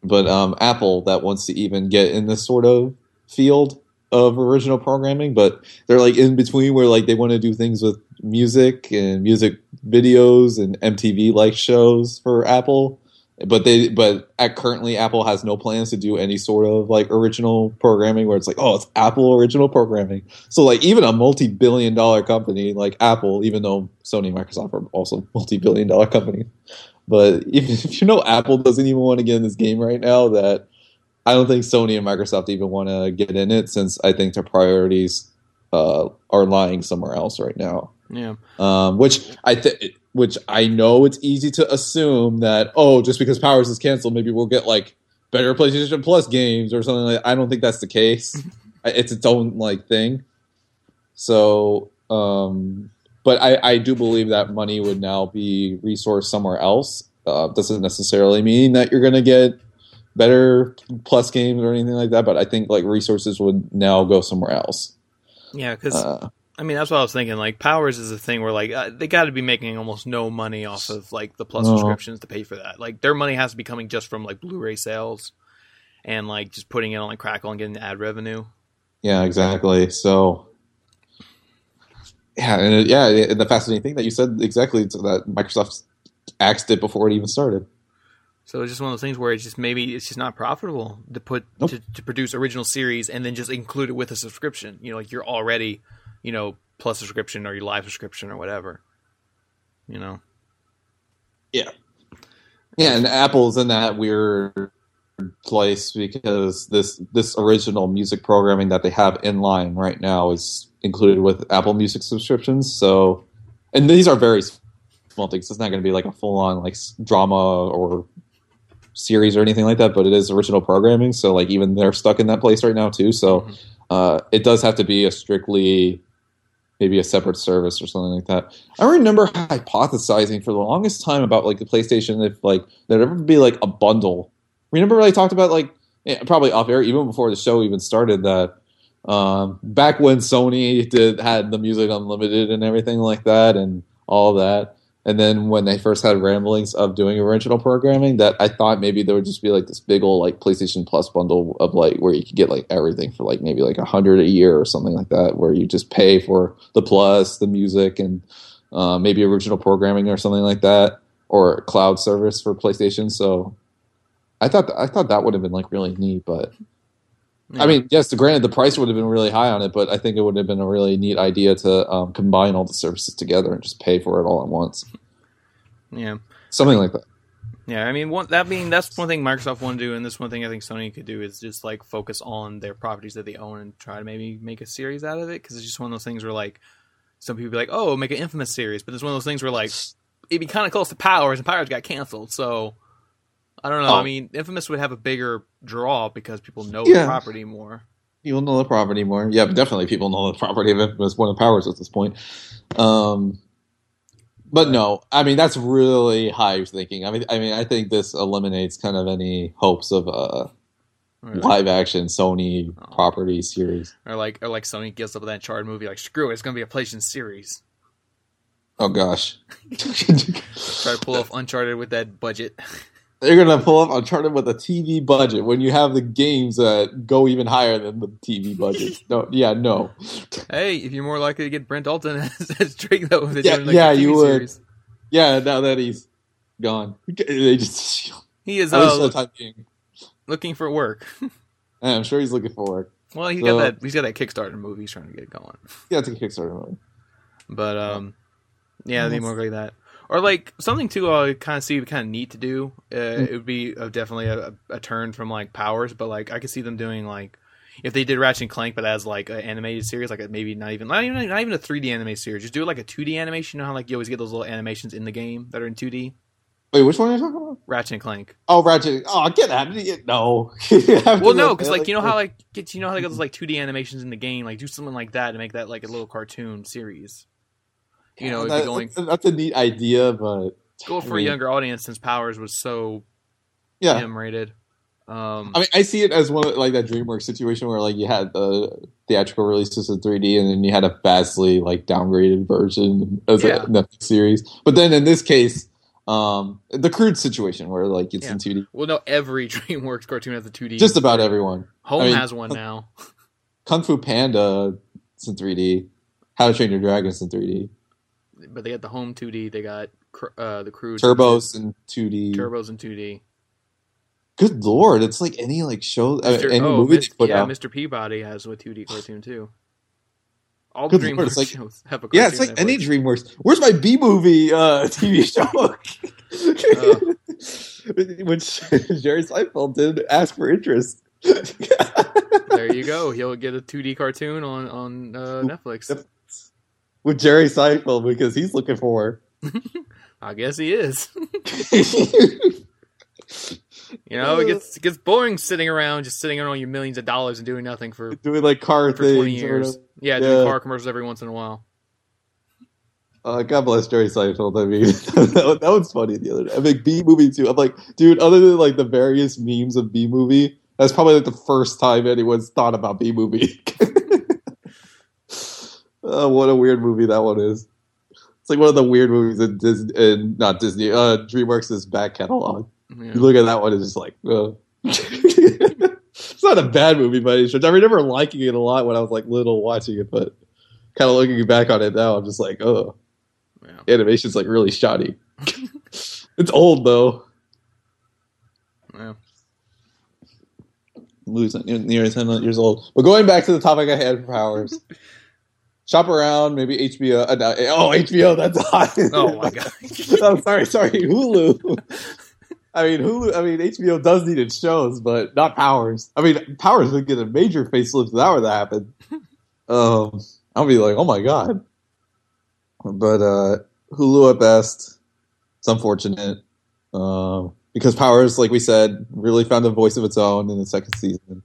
but um, Apple that wants to even get in this sort of field of original programming, but they're like in between where like they want to do things with music and music videos and MTV like shows for Apple but they but at currently apple has no plans to do any sort of like original programming where it's like oh it's apple original programming. So like even a multi-billion dollar company like apple even though sony and microsoft are also multi-billion dollar companies but even if you know apple doesn't even want to get in this game right now that i don't think sony and microsoft even want to get in it since i think their priorities uh, are lying somewhere else right now. Yeah, um, which I th- which I know it's easy to assume that oh, just because Powers is canceled, maybe we'll get like better PlayStation Plus games or something like. I don't think that's the case. it's its own like thing. So, um, but I, I do believe that money would now be resourced somewhere else. Uh, doesn't necessarily mean that you're going to get better plus games or anything like that, but I think like resources would now go somewhere else. Yeah, because Uh, I mean that's what I was thinking. Like Powers is a thing where like uh, they got to be making almost no money off of like the Plus No. subscriptions to pay for that. Like their money has to be coming just from like Blu-ray sales and like just putting it on like Crackle and getting ad revenue. yeah, exactly. So, yeah, and it, yeah, and the fascinating thing that you said exactly is that Microsoft axed it before it even started. So it's just one of those things where it's just maybe it's just not profitable to put Nope. to, to produce original series and then just include it with a subscription. You know, like you're already, you know, plus subscription or your live subscription or whatever. You know. Yeah, Yeah, and Apple's in that weird place because this this original music programming that they have in line right now is included with Apple Music subscriptions. So, and these are very small things. It's not going to be like a full on like drama or series or anything like that, but it is original programming. So, like even they're stuck in that place right now too. So, Mhm. uh, it does have to be a strictly maybe a separate service or something like that. I remember hypothesizing for the longest time about like the PlayStation if like there'd ever be like a bundle. Remember I talked about like eh, probably off air even before the show even started that um, back when Sony did had the music unlimited and everything like that and all that. And then when they first had ramblings of doing original programming, that I thought maybe there would just be like this big old like PlayStation Plus bundle of like where you could get like everything for like maybe like a hundred a year or something like that, where you just pay for the plus, the music, and uh, maybe original programming or something like that, or cloud service for PlayStation. So I thought I thought that would have been like really neat, but Yeah. I mean, yes, granted the price would have been really high on it, but I think it would have been a really neat idea to um, combine all the services together and just pay for it all at once, yeah. something like that. Yeah, I mean, one, that being that's one thing Microsoft want to do, and this one thing I think Sony could do is just like focus on their properties that they own and try to maybe make a series out of it. Because it's just one of those things where like some people be like, "Oh, make an Infamous series," but it's one of those things where like it'd be kind of close to Powers, and Powers got canceled. So I don't know. Oh. I mean, Infamous would have a bigger draw because people know Yeah. the property more. People know the property more. Yeah, but definitely people know the property of Infamous One of Powers at this point. Um, but no, I mean that's really high thinking. I mean, I mean, I think this eliminates kind of any hopes of a Or, live action Sony Oh. property series. or like, or like Sony gives up that Uncharted movie, like screw it, it's gonna be a PlayStation series. Oh gosh, Try to pull off Uncharted with that budget. they're gonna pull up Uncharted with a TV budget when you have the games that go even higher than the TV budget. no, yeah, no. Hey, if you're more likely to get Brent Dalton as, as Drake, though, Yeah, like, yeah, you would. series. Yeah, now that he's gone, they just He is uh, for the time looking for work. I'm sure he's looking for work. well, he's So- got that. He's got that Kickstarter movie. He's trying to get going. Yeah, it's a Kickstarter movie. But um, yeah, Yes. more like that, or like something too. I kind of see kind of neat to do. Uh, Mm. It would be uh definitely a, a turn from like Powers, but like I could see them doing like if they did Ratchet and Clank, but as like an animated series, like a, maybe not even not even not even a 3D animated series. Just do it like a 2D animation. You know how like you always get those little animations in the game that are in 2D. Wait, which one are you talking about? Ratchet and Clank. Oh, Ratchet. Oh, get out of here. No. Well, no, because like you know how like get you know how they got those like 2D animations in the game. Like do something like that to make that like a little cartoon series. You know, That- going that's, a neat idea, but go for I a mean, younger audience since Powers was so Yeah, M rated. Um, I mean, I see it as one of, like that DreamWorks situation where like you had the theatrical releases in 3D, and then you had a vastly like downgraded version as Yeah. a Netflix series. But then in this case, um, the crude situation where like it's Yeah. in 2D. well, no, every DreamWorks cartoon has a 2D. Just about everyone. Home I mean- has one now. Kung Fu Panda, it's in 3D. How to Train Your Dragon is in 3D. But they got the home 2D. They got cr- uh, the crew Turbos and 2D. turbos and 2D. Good lord, it's like any like show, uh, Mr. any oh, movie Mis- they put yeah, out. Mr. Peabody has a 2D cartoon too. All the Good DreamWorks like- shows have a Yeah, it's like any. DreamWorks. Where's my Bee Movie uh, TV show? Which Jerry Seinfeld did ask for interest. there you go. He'll get a 2D cartoon on on uh, Netflix. Yep. With Jerry Seinfeld because he's looking for. her. I guess he is. You know, it gets it gets boring sitting around, just sitting on all your millions of dollars and doing nothing for doing like car for things. twenty years. Yeah, Yeah. doing car commercials every once in a while. Uh, God bless Jerry Seinfeld. I mean, that, that was funny the other day. I mean, Bee Movie too. I'm like, dude, other than like the various memes of Bee Movie, that's probably like the first time anyone's thought about Bee Movie. Uh, what a weird movie that one is. It's like one of the weird movies in Disney, in, not Disney, uh, DreamWorks' back catalog. Yeah. You look at that one, it's just like, it's not a bad movie by any stretch. I remember liking it a lot when I was like little watching it, but kind of looking back on it now, I'm just like, oh, Yeah. animation's like really shoddy. it's old though. Yeah. Movie's not near, 10 years old. But going back to the topic I had for Powers. Shop around, maybe HBO. Uh, no, oh, HBO, that's hot. Oh my god. oh, sorry, sorry, Hulu. I mean, Hulu. I mean, HBO does need its shows, but not Powers. I mean, Powers would get a major facelift if that were to happen. Um, I'll be like, oh my god. But uh, Hulu at best. It's unfortunate um, because Powers, like we said, really found a voice of its own in the second season,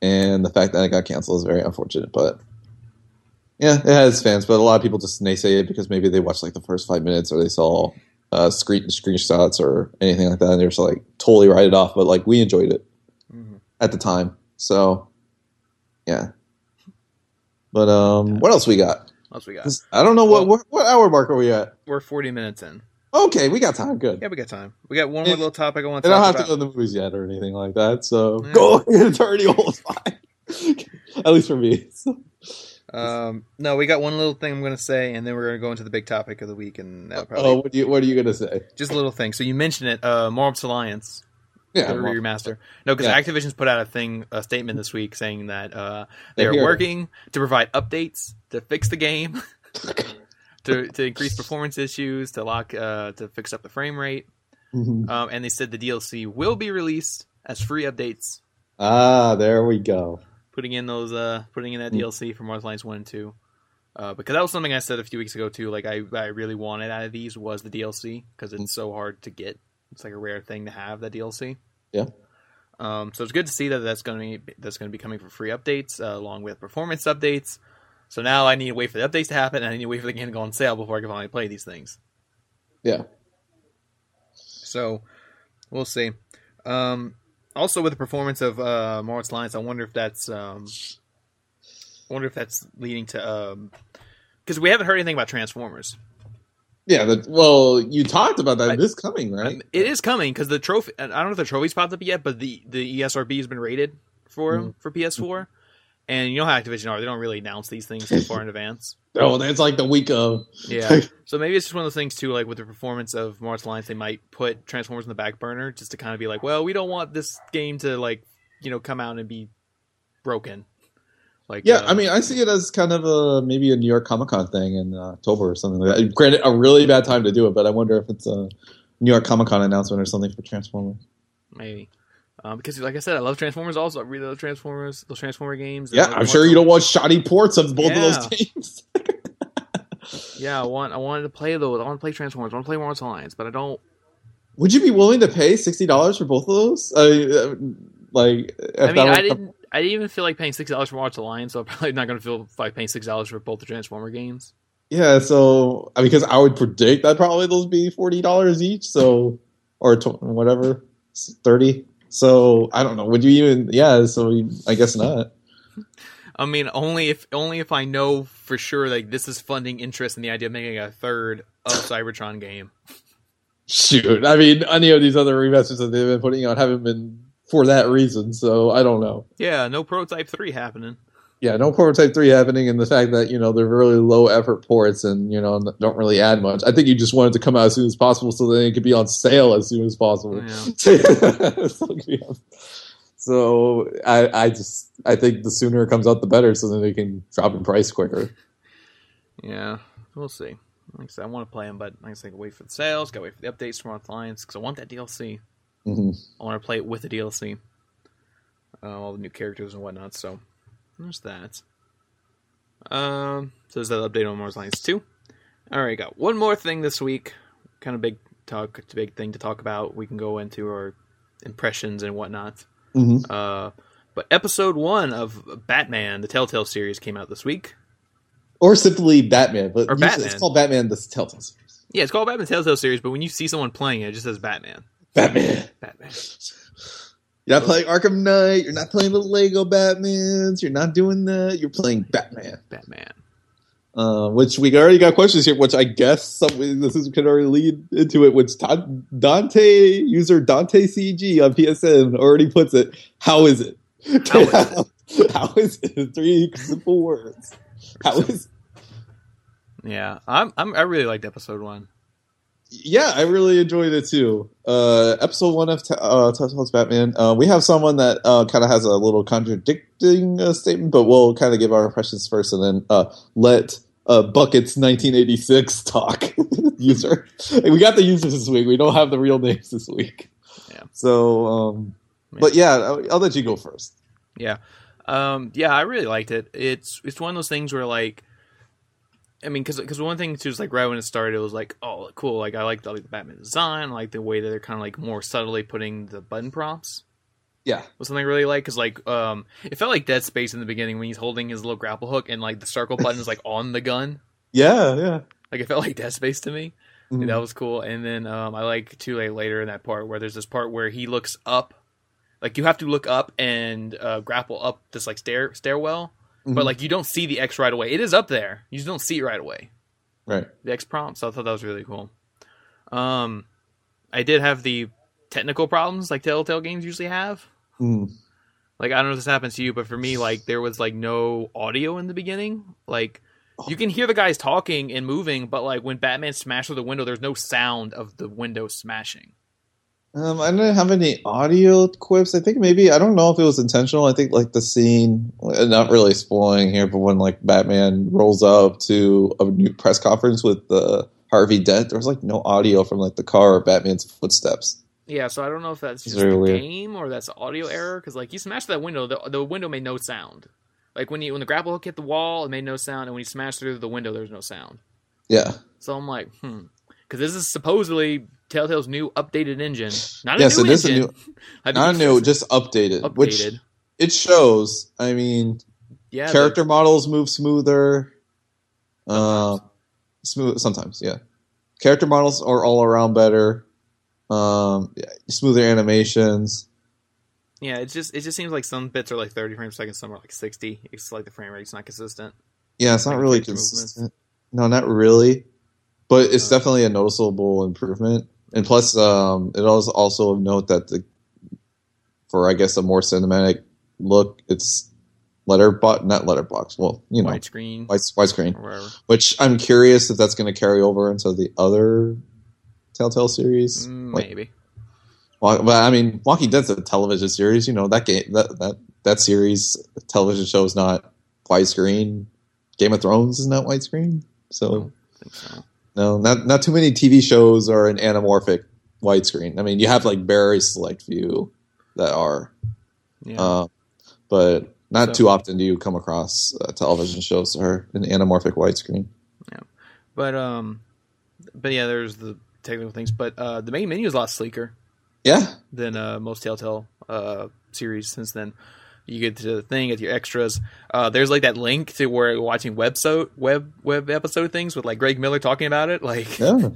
and the fact that it got canceled is very unfortunate. But yeah, it has fans, but a lot of people just naysay it because maybe they watched like the first five minutes or they saw uh, screen screenshots or anything like that, and they're just like totally write it off. But like we enjoyed it Mhm. at the time, so yeah. But um, what else we got? What else we got? I don't know what, Well- what what hour mark are we at. We're forty minutes in. Okay, we got time. Good. Yeah, we got time. We got one more And- little topic I want to I don't have about. to go to the movies yet or anything like that. So Yeah. go eternity is fine. At least for me. So, Um, no, we got one little thing I'm going to say, and then we're going to go into the big topic of the week, and that'll probably oh, what, do you, what are you gonna say? just a little thing. So you mentioned it, uh, Marvel's Alliance, Yeah, the remaster. No, because Yeah. Activision's put out a thing, a statement this week saying that uh, they They're are working to provide updates to fix the game, to to increase performance issues, to lock, uh, to fix up the frame rate, Mhm. um, and they said the DLC will be released as free updates, ah, there we go. Putting in those, uh, putting in that Mm. DLC for Marvel's Alliance one and two. Uh, because that was something I said a few weeks ago too. Like I, I really wanted out of these was the DLC because it's so hard to get. It's like a rare thing to have that DLC. Yeah. Um, so it's good to see that that's going to be that's going to be coming for free updates uh, along with performance updates. So now I need to wait for the updates to happen, and I need to wait for the game to go on sale before I can finally play these things. Yeah. So we'll see. Um, also, with the performance of uh, Marvel's Alliance, I wonder if that's um, I wonder if that's leading to because we haven't heard anything about Transformers. Yeah, the, well, you talked about that. I- this coming, right? Um, it is coming because the trophy. I don't know if the trophy's popped up yet, but the the ESRB has been rated for Mhm. for PS4. And you know how Activision are; they don't really announce these things too far in advance. oh, that's like the week of. Yeah. So maybe it's just one of those things too, like with the performance of Mars Alliance, they might put Transformers in the back burner just to kind of be like, well, we don't want this game to like, you know, come out and be broken. Like, Yeah, uh, I mean, I see it as kind of a maybe a New York Comic Con thing in uh, October or something like that. Granted, a really bad time to do it, but I wonder if it's a New York Comic Con announcement or something for Transformers. maybe. Um, because, like I said, I love Transformers. Also, I really love Transformers. Those Transformer games. Yeah, I'm sure you don't want shoddy ports of both of those games. Yeah, I want. I wanted to play those. I want to play Transformers. I want to play Mars Alliance, but I don't. Would you be willing to pay sixty dollars for both of those? Uh, like, if I mean, I didn't. I didn't even feel like paying six dollars for Mars Alliance, so I'm probably not going to feel like paying six dollars for both the Transformer games. Yeah, so because I would predict that probably those be forty dollars each, so or tw- whatever, thirty. So I don't know. Would you even? Yeah, so I guess not. I mean, only if only if I know for sure like this is funding interest in the idea of making a third of Cybertron game. Shoot, I mean, any of these other remasters that they've been putting out haven't been for that reason. So I don't know. Yeah, no Prototype Three happening. Yeah, no prototype three happening, and the fact that you know they're really low effort ports and you know don't really add much. I think you just wanted to come out as soon as possible so that it could be on sale as soon as possible. Yeah. so, I, I just I think the sooner it comes out, the better, so that they can drop in price quicker. Yeah, we'll see. Like I said, I want to play them, but like I said, wait for the sales, gotta wait for the updates from Alliance because I want that DLC. hmm I want to play it with the DLC, uh, all the new characters and whatnot. So there's that. Um, so there's that update on Mars Lines two. All right, got one more thing this week. Kind of big talk, big thing to talk about. We can go into our impressions and whatnot. hmm Uh, but episode one of Batman, the Telltale series, came out this week. Or simply Batman, but Or Batman. it's called Batman the Telltale series. Yeah, it's called Batman Telltale series, but when you see someone playing it, it just says Batman. Batman. Batman. You're not playing Arkham Knight. You're not playing the Lego Batmans. You're not doing that. You're playing Batman. Batman. Uh, which we already got questions here, which I guess some this is could already lead into it. Which Dante user Dante CG on PSN already puts it. How is it? How is How is it? Three simple words. How is? Yeah, I'm, I'm. I really liked episode one. Yeah, I really enjoyed it too. Uh, episode one of T- uh, Telltale's Batman. Uh, we have someone that uh, kind of has a little contradicting uh, statement, but we'll kind of give our impressions first, and then uh, let uh, Buckets 1986 talk. User, we got the users this week. We don't have the real names this week. Yeah. So, um, but yeah, I'll, I'll let you go first. Yeah, um, yeah, I really liked it. It's it's one of those things where like, I mean, because because one thing too is like right when it started, it was like, oh, cool. Like I like, I like the Batman design, I like the way that they're kind of like more subtly putting the button prompts. Yeah, Was something I really like because like um, it felt like Dead Space in the beginning when he's holding his little grapple hook and like the circle button is like on the gun. yeah, yeah. Like it felt like Dead Space to me. Mhm. That was cool. And then um, I like too late later in that part where there's this part where he looks up, like you have to look up and uh, grapple up this like stair stairwell, Mhm. but like you don't see the X right away. It is up there. You just don't see it right away. right. The X prompt. So I thought that was really cool. Um, I did have the technical problems like Telltale games usually have. Mm. Like I don't know if this happens to you, but for me, like there was like no audio in the beginning. Like you can hear the guys talking and moving, but like when Batman smashed through the window, there's no sound of the window smashing. Um, I didn't have any audio quips. I think maybe I don't know if it was intentional. I think like the scene, uh, not really spoiling here, but when like Batman rolls up to a new press conference with uh, Harvey Dent, there was like no audio from like the car or Batman's footsteps. Yeah, so I don't know if that's just very the game or that's audio error because like you smashed that window, the, the window made no sound. Like when you when the grapple hook hit the wall, it made no sound, and when you smashed through the window, there was no sound. Yeah, So I'm like, hmm, because this is supposedly Telltale's new updated engine, not a Yes, new it is a engine. new- I mean, not new, just updated, which updated. it shows. I mean, yeah, character models move smoother. Um, smooth sometimes, yeah. Character models are all around better. Um, yeah, smoother animations. yeah. It's just it just seems like some bits are like 30 frames per second, some are like 60. It's like the frame rate's not consistent. Yeah, it's not Like really character movements. consistent. No, not really. But it's Uh, definitely a noticeable improvement. And plus, um, it also also of note that the for I guess a more cinematic look, it's letterbox, not letterbox. Well, you know, Widescreen wide widescreen. Which I'm curious if that's going to carry over into the other Telltale series. Mm, Like, Maybe. well, but I mean, Walking Dead's a television series. You know that game that that that series television show is not widescreen. Game of Thrones is not widescreen. So so. No, not not too many TV shows are an anamorphic widescreen. I mean, you have like very select few that are, Yeah. uh, but not So- too often do you come across uh, television shows that are an anamorphic widescreen. Yeah, but um, but yeah, there's the technical things. But uh, the main menu is a lot sleeker Yeah, than uh, most Telltale uh series since then. You get to the thing, get your extras. Uh, there's like that link to where you're watching website web web episode things with like Greg Miller talking about it, like yeah,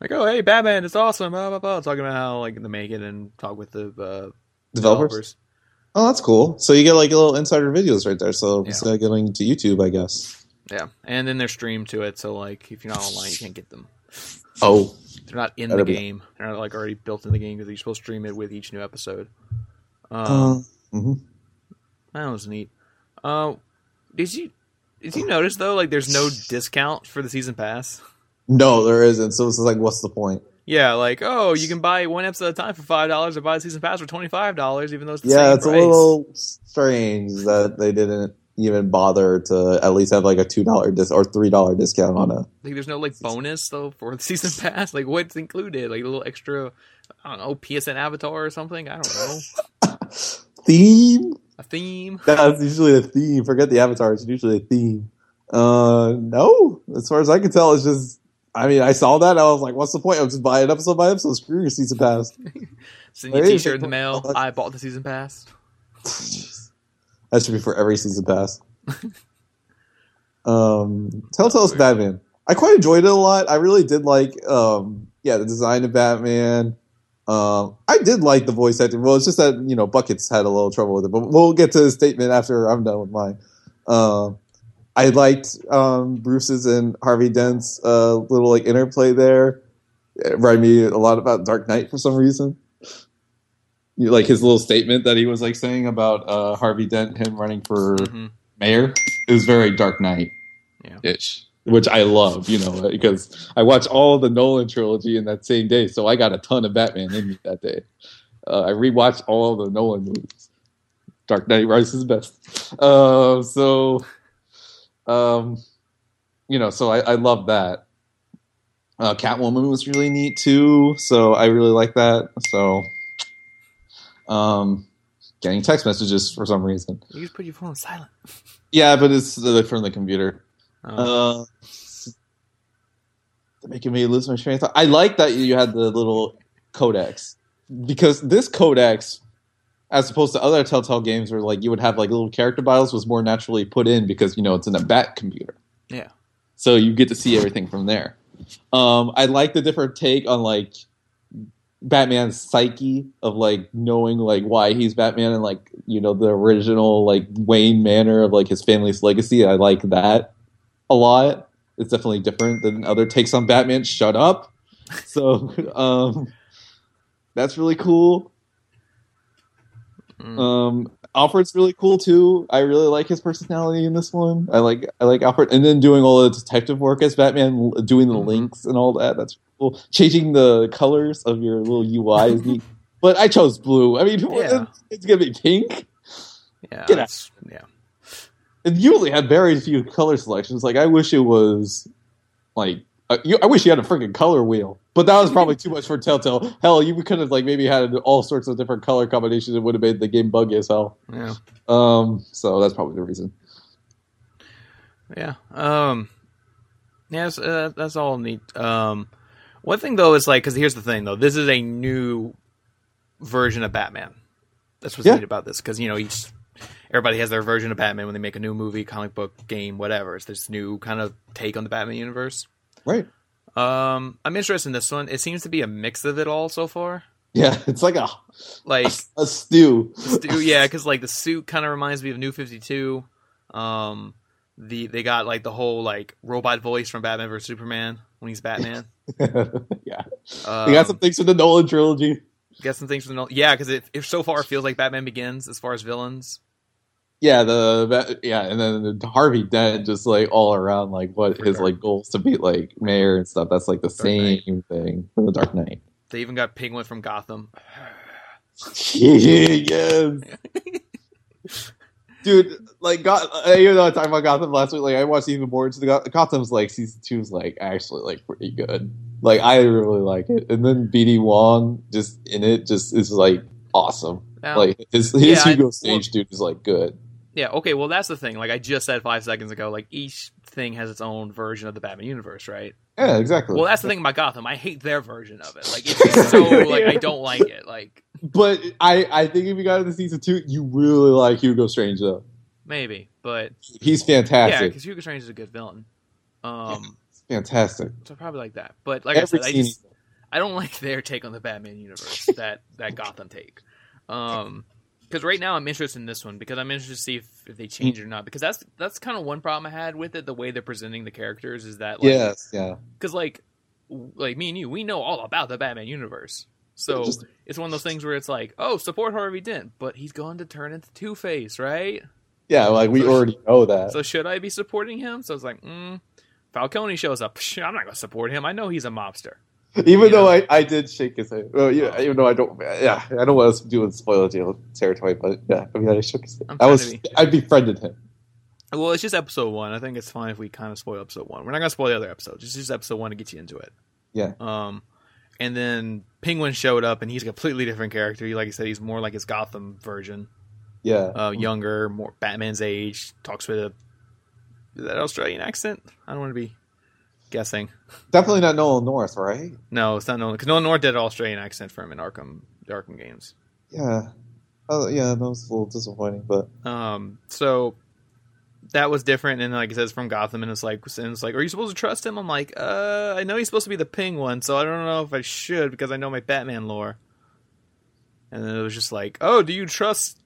like oh hey Batman, it's awesome, blah blah blah, talking about how like they make it and talk with the uh, developers. Oh, that's cool. So you get like a little insider videos right there. So Yeah. instead of going to YouTube, I guess. Yeah, and then they're streamed to it, so like if you're not online, you can't get them. Oh, They're not in That'd the be- game. They're not like already built in the game because you're supposed to stream it with each new episode. Um, uh, mhm. That was neat. Uh, did you did you notice though? Like, there's no discount for the season pass. no, there isn't. So it's like, what's the point? Yeah, like oh, you can buy one episode at a time for five dollars, or buy the season pass for twenty five dollars, even though it's the Yeah, same it's price. a little strange that they didn't even bother to at least have like a two dollar dis or three dollar discount on it. Like, there's no like bonus though for the season pass. Like, what's included? Like a little extra, I don't know, PSN avatar or something. I don't know, theme. A theme. That's usually a theme. Forget the avatar. It's usually a theme. Uh, no. As far as I can tell, it's just. I mean, I saw that. I was like, "What's the point? I'm just buying episode by episode. Screw your season pass." Send you a Hey, T-shirt in the mail. I bought the season pass. that should be for every season pass. um, Telltale's Batman. I quite enjoyed it a lot. I really did like, um, yeah, the design of Batman. Um, I did like the voice acting. Well, it's just that you know Buckets had a little trouble with it, but we'll get to the statement after I'm done with mine. Um, I liked um, Bruce's and Harvey Dent's uh, little like interplay there. It reminded me a lot about Dark Knight for some reason. You like his little statement that he was like saying about uh, Harvey Dent, him running for Mhm. mayor. is very Dark Knight Yeah. Which I love, you know, because I watched all the Nolan trilogy in that same day, so I got a ton of Batman in me that day. Uh, I rewatched all the Nolan movies. Dark Knight Rises best. Uh, so, um, you know, so I, I love that. Uh, Catwoman was really neat too, so I really like that. So, um, getting text messages for some reason. You just put your phone on silent. Yeah, but it's uh, from the computer. Oh. Uh, making me lose my train of thought. I like that you had the little codex because this codex, as opposed to other Telltale games where like you would have like little character bios, was more naturally put in because you know it's in a bat computer, yeah. so you get to see everything from there. Um, I like the different take on like Batman's psyche of like knowing like why he's Batman and like you know the original like Wayne Manor of like his family's legacy. I like that a lot. It's definitely different than other takes on Batman. Shut up. So um, that's really cool. Mm. Um, Alfred's really cool too. I really like his personality in this one. I like I like Alfred, and then doing all the detective work as Batman, doing the Mhm. links and all that. That's cool. Changing the colors of your little UI is neat. But I chose blue. I mean, Yeah. it's gonna be pink. yeah. get out. Yeah. And you only had very few color selections. Like I wish it was like uh, you, I wish you had a freaking color wheel. But that was probably too much for Telltale. Hell, you could have like maybe had all sorts of different color combinations. It would have made the game buggy as hell. Yeah. Um, so that's probably the reason. Yeah. Um. Yeah, that's, uh, that's all neat. Um, one thing though is like, because here's the thing though, this is a new version of Batman. That's what's Yeah. neat about this, because you know each everybody has their version of Batman when they make a new movie, comic book, game, whatever. It's this new kind of take on the Batman universe. Right. Um, I'm interested in this one. It seems to be a mix of it all so far. Yeah, it's like a Like, a stew. Stu, yeah, because like the suit kind of reminds me of New Fifty Two. Um, the they got like the whole like robot voice from Batman vs Superman when he's Batman. yeah, Um, you got some things from the Nolan trilogy. got some things from the Nolan. yeah, because it, it so far feels like Batman Begins as far as villains. Yeah, the yeah, and then the Harvey Dent just like all around like what For his Dark- like goals to be like mayor and stuff. That's like the Knight. same thing for the Dark Knight. They even got Penguin from Gotham. yes. Dude, like, God, even though I talked about Gotham last week, like, I watched even more into the Goth- Gotham's like season two is like actually like pretty good. Like, I really like it, and then BD Wong just in it just is like awesome. Now, Like his his Yeah, I- Hugo Strange dude is like good. Yeah, okay, well that's the thing. Like I just said five seconds ago, like each thing has its own version of the Batman universe, right? Yeah, exactly. Well, that's the thing about Gotham. I hate their version of it. Like it's just so like I don't like it. Like but I I think if you got into season two, you really like Hugo Strange though. maybe, but He's fantastic. yeah, because Hugo Strange is a good villain. Um, fantastic. so probably like that. But like I said, I just I don't like their take on the Batman universe. that that Gotham take. Um, because right now I'm interested in this one because I'm interested to see if, if they change it or not. Because that's that's kind of one problem I had with it. The way they're presenting the characters is that like, yes, yeah. because like like me and you, we know all about the Batman universe. So Just- it's one of those things where it's like, oh, support Harvey Dent, but he's going to turn into Two Face, right? Yeah, like we So- already know that. So should I be supporting him? So it's like, mm, Falcone shows up. I'm not going to support him. I know he's a mobster. Even Yeah. though I, I did shake his hand. Well, yeah, even though I don't, yeah, I don't want to do in spoiler territory, but yeah, I mean, I shook his. I'm I was, be- I befriended him. Well, it's just episode one. I think it's fine if we kind of spoil episode one. We're not going to spoil the other episodes. It's just episode one to get you into it. Yeah. Um, and then Penguin showed up, and he's a completely different character. He, like I said, he's more like his Gotham version. Yeah, uh, younger, more Batman's age, talks with a is that Australian accent. I don't want to be guessing. definitely not Nolan North, right? No, it's not Nolan because Nolan North did an Australian accent for him in Arkham the Arkham games. Yeah. Oh, yeah, that was a little disappointing, but Um, so that was different, and like it says from Gotham, and it's like, and it's like, are you supposed to trust him? I'm like, uh, I know he's supposed to be the Penguin, so I don't know if I should because I know my Batman lore. And then it was just like, oh, do you trust,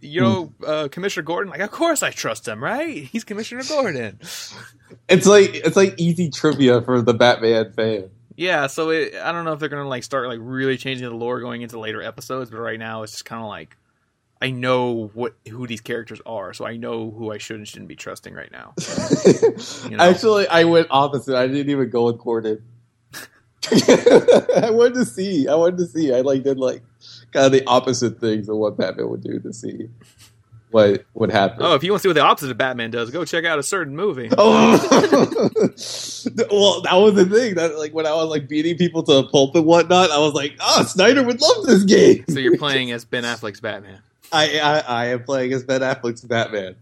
you know, uh, Commissioner Gordon? Like, of course I trust him, right? He's Commissioner Gordon. it's like it's like easy trivia for the Batman fan. yeah, so it, I don't know if they're gonna like start like really changing the lore going into later episodes, but right now it's just kind of like. I know what who these characters are, so I know who I should and shouldn't be trusting right now. You know? Actually, I went opposite. I didn't even go with Gordon. I wanted to see. I wanted to see. I like did like kind of the opposite things of what Batman would do to see what would happen. Oh, if you want to see what the opposite of Batman does, go check out a certain movie. Oh. well, that was the thing. That like when I was like beating people to a pulp and whatnot, I was like, "Oh, Snyder would love this game." So you're playing as Ben Affleck's Batman. I, I I am playing as Ben Affleck's Batman.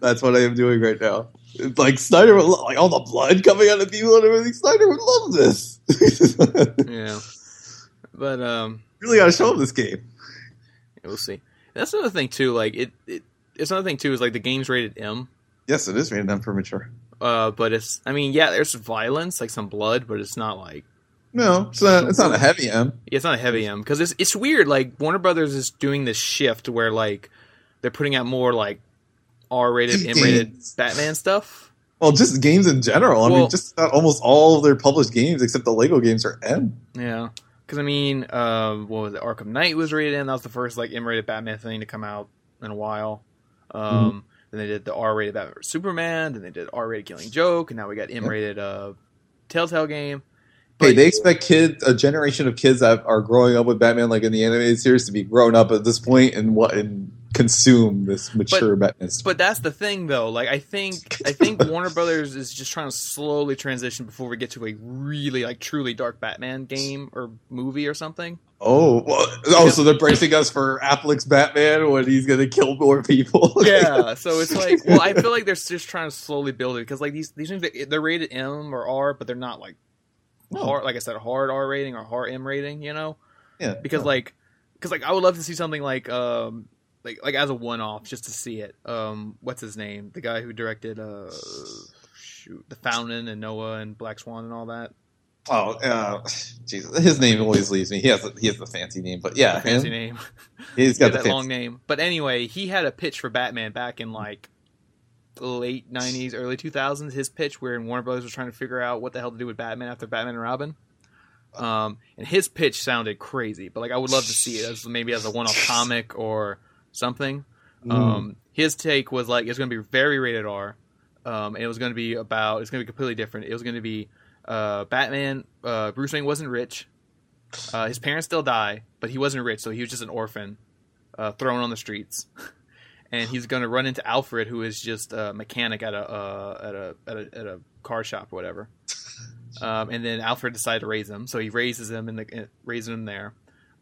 That's what I am doing right now. It's like Snyder would lo- like all the blood coming out of people and everything. Snyder would love this. Yeah, but um, really gotta show him this game. we'll see. That's another thing too. Like it, it, it's another thing too. Is like the game's rated M. Yes, it is rated M for mature. Uh, but it's. I mean, yeah, there's violence, like some blood, but it's not like No, it's not. It's not a heavy M. Yeah, it's not a heavy M because it's it's weird. Like Warner Brothers is doing this shift where like they're putting out more like R-rated, M-rated Batman stuff. Well, just games in general. I Well- mean, just about almost all of their published games except the Lego games are M. Yeah, because I mean, um, what was it? Arkham Knight was rated M. That was the first like M-rated Batman thing to come out in a while. Um, Then they did the R-rated Batman Superman. Then they did R-rated Killing Joke, and now we got M-rated uh, Telltale game. Hey, they expect kids, a generation of kids that are growing up with Batman, like in the animated series, to be grown up at this point and what and consume this mature Batman. stuff. But that's the thing, though. Like, I think I think Warner Brothers is just trying to slowly transition before we get to a really, like, truly dark Batman game or movie or something. Oh, well, oh, so they're bracing us for Affleck's Batman when he's gonna kill more people. Yeah, so it's like, well, I feel like they're just trying to slowly build it because, like, these these things they- they're rated M or R, but they're not like No. hard, like I said, hard R rating or hard M rating. You know, yeah, because no. like, because like I would love to see something like um. Like, like as a one-off, just to see it. Um, what's his name? The guy who directed uh, shoot, The Fountain and Noah and Black Swan and all that. oh, uh, Jesus, his name always leaves me. He has a, he has the fancy name, but yeah, fancy name. He's got the that long name. But anyway, he had a pitch for Batman back in like late '90s, early 2000s. His pitch, where Warner Brothers was trying to figure out what the hell to do with Batman after Batman and Robin. Um, and his pitch sounded crazy, but like I would love to see it as maybe as a one-off comic or something. Mm. Um, his take was like it's going to be very rated R. Um, and it was going to be about it's going to be completely different. It was going to be uh, Batman. Uh, Bruce Wayne wasn't rich. Uh, his parents still die, but he wasn't rich, so he was just an orphan, uh, thrown on the streets. and he's going to run into Alfred, who is just a mechanic at a uh, at a at a at a car shop or whatever. Um, and then Alfred decided to raise him, so he raises him and raises him there.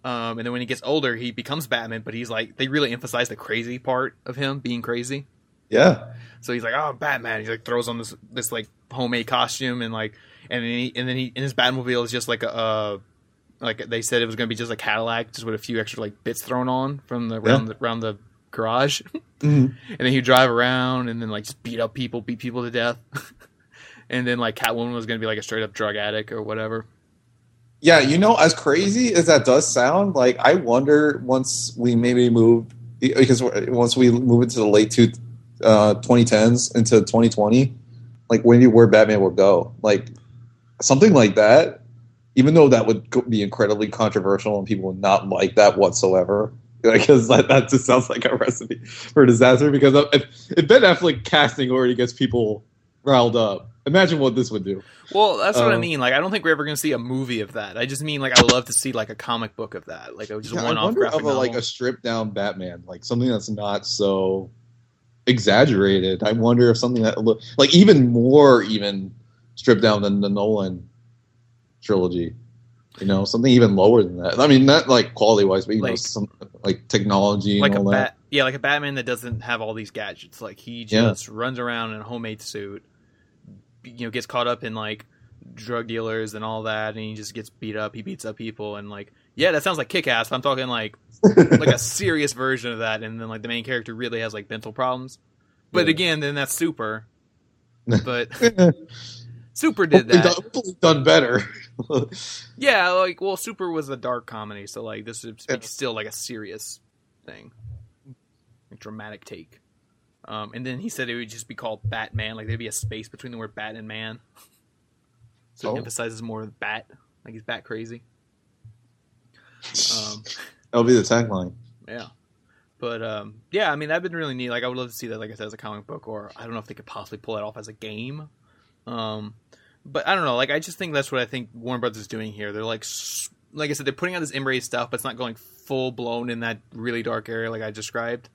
Um, and then when he gets older, he becomes Batman, but he's like they really emphasize the crazy part of him being crazy. Yeah, So he's like, "Oh, Batman!" He like throws on this this like homemade costume and like, and then he and then he and his Batmobile is just like a uh, like they said it was gonna be just a Cadillac, just with a few extra like bits thrown on from the around the around the garage, Mhm. and then he'd drive around and then like just beat up people, beat people to death, and then like Catwoman was gonna be like a straight up drug addict or whatever. Yeah. You know, as crazy as that does sound, like I wonder once we maybe move because once we move into the late two uh, 2010s into 2020, like when you where Batman would go, like something like that. Even though that would be incredibly controversial and people would not like that whatsoever, because that, that just sounds like a recipe for disaster. Because if, if Ben Affleck casting already gets people riled up, imagine what this would do. Well, that's what I Um, mean. Like, I don't think we're ever gonna see a movie of that. I just mean like I would love to see like a comic book of that, like just Yeah, one I off wonder graphic of a, like a stripped down Batman, like something that's not so exaggerated. I wonder if something that look like even more even stripped down than the Nolan trilogy. You know, something even lower than that. I mean, not like quality wise, but you know, Like- some like technology like a all that. bat, yeah, like a Batman that doesn't have all these gadgets. Like he Yeah. just runs around in a homemade suit, you know, gets caught up in like drug dealers and all that, and he just gets beat up. He beats up people, and like Yeah, that sounds like Kick Ass. I'm talking like like a serious version of that, and then like the main character really has like mental problems. But Yeah. again, then that's Super. But Super did that. done, hopefully done better. Yeah, like well, Super was a dark comedy, so like this is Yeah. still like a serious thing, like dramatic take. Um, and then he said it would just be called Batman, like there'd be a space between the word bat and man, so it Oh. emphasizes more bat, like he's bat crazy. Um, That'll be the tagline. yeah, but um, yeah, I mean that'd been really neat. Like I would love to see that, like I said, as a comic book, or I don't know if they could possibly pull it off as a game. Um, but I don't know. Like I just think that's what I think Warner Brothers is doing here. They're like, like I said, they're putting out this Embrace stuff, but it's not going full blown in that really dark area like I described.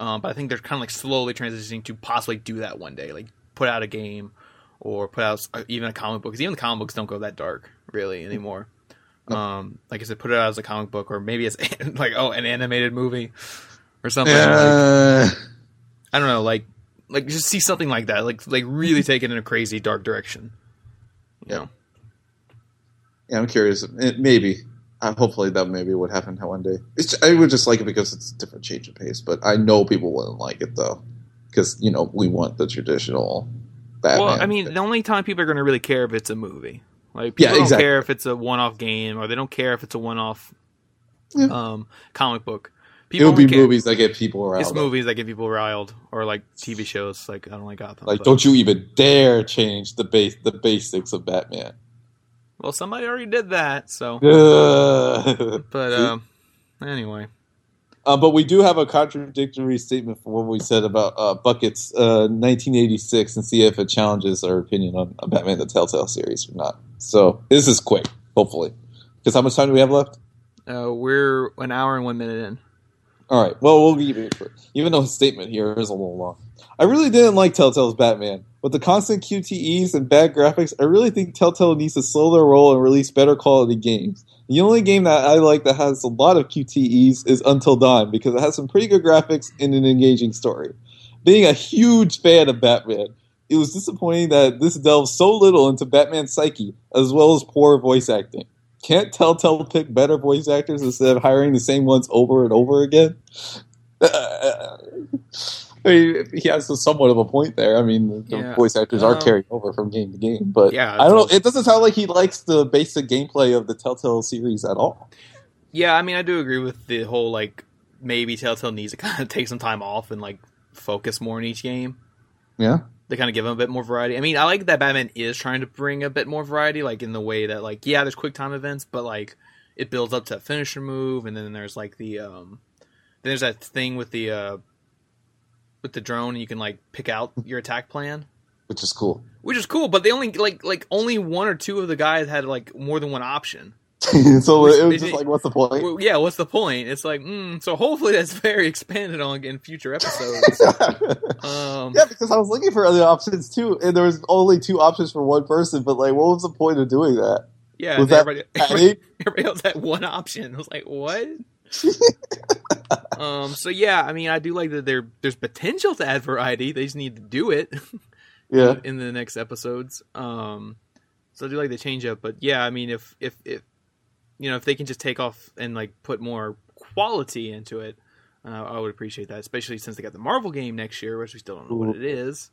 Um, but I think they're kind of like slowly transitioning to possibly do that one day, like put out a game or put out even a comic book. Because even the comic books don't go that dark really anymore. Um, like I said, put it out as a comic book, or maybe it's like oh, an animated movie or something. Like, Uh, I don't know, like like just see something like that, like like really take it in a crazy dark direction. You know? yeah, I'm curious. It, maybe. Uh, hopefully that maybe would happen one day. It's, I would just like it because it's a different change of pace, but I know people wouldn't like it though, because you know we want the traditional Batman. Well, I mean, the only time people are going to really care if it's a movie. Like Yeah, people don't exactly. care if it's a one-off game, or they don't care if it's a one-off Yeah. um, comic book. It'll be care- movies that get people riled. It's up. movies that get people riled, or like TV shows. Like I don't like Gotham. Like, but- don't you even dare change the base the basics of Batman. Well, somebody already did that. So, but um, anyway, Uh, but we do have a contradictory statement for what we said about uh, Bucket's uh, 1986 and see if it challenges our opinion on, on Batman the Telltale series or not. So this is quick, hopefully. Because how much time do we have left? uh, we're an hour and one minute in. All right. Well, we'll it even though his statement here is a little long. I really didn't like Telltale's Batman. With the constant QTEs and bad graphics, I really think Telltale needs to slow their roll and release better quality games. The only game that I like that has a lot of QTEs is Until Dawn because it has some pretty good graphics and an engaging story. Being a huge fan of Batman, it was disappointing that this delves so little into Batman's psyche as well as poor voice acting. Can't Telltale pick better voice actors instead of hiring the same ones over and over again? I mean, he has somewhat of a point there. I mean, the Yeah. voice actors are Um, carried over from game to game, but Yeah, I don't know. It doesn't sound like he likes the basic gameplay of the Telltale series at all. Yeah, I mean, I do agree with the whole like maybe Telltale needs to kind of take some time off and like focus more in each game. Yeah, to kind of give them a bit more variety. I mean, I like that Batman is trying to bring a bit more variety, like in the way that, like, yeah, there's quick time events, but like it builds up to a finisher move, and then there's like the um, then there's that thing with the uh, with the drone, and you can like pick out your attack plan, which is cool. which is cool. But they only like like only one or two of the guys had like more than one option. so Which it was just like, what's the point? Well, yeah, what's the point? It's like, mm, so hopefully that's very expanded on in future episodes. Um, yeah, because I was looking for other options too, and there was only two options for one person. But like, what was the point of doing that? yeah, Was that everybody, everybody, everybody else had one option. I was like, what? Um. So yeah, I mean, I do like that there. There's potential to add variety. They just need to do it Yeah, in the next episodes. Um. So I do like the change up, but yeah, I mean, if if if you know if they can just take off and like put more quality into it, uh, I would appreciate that. Especially since they got the Marvel game next year, which we still don't know what it is.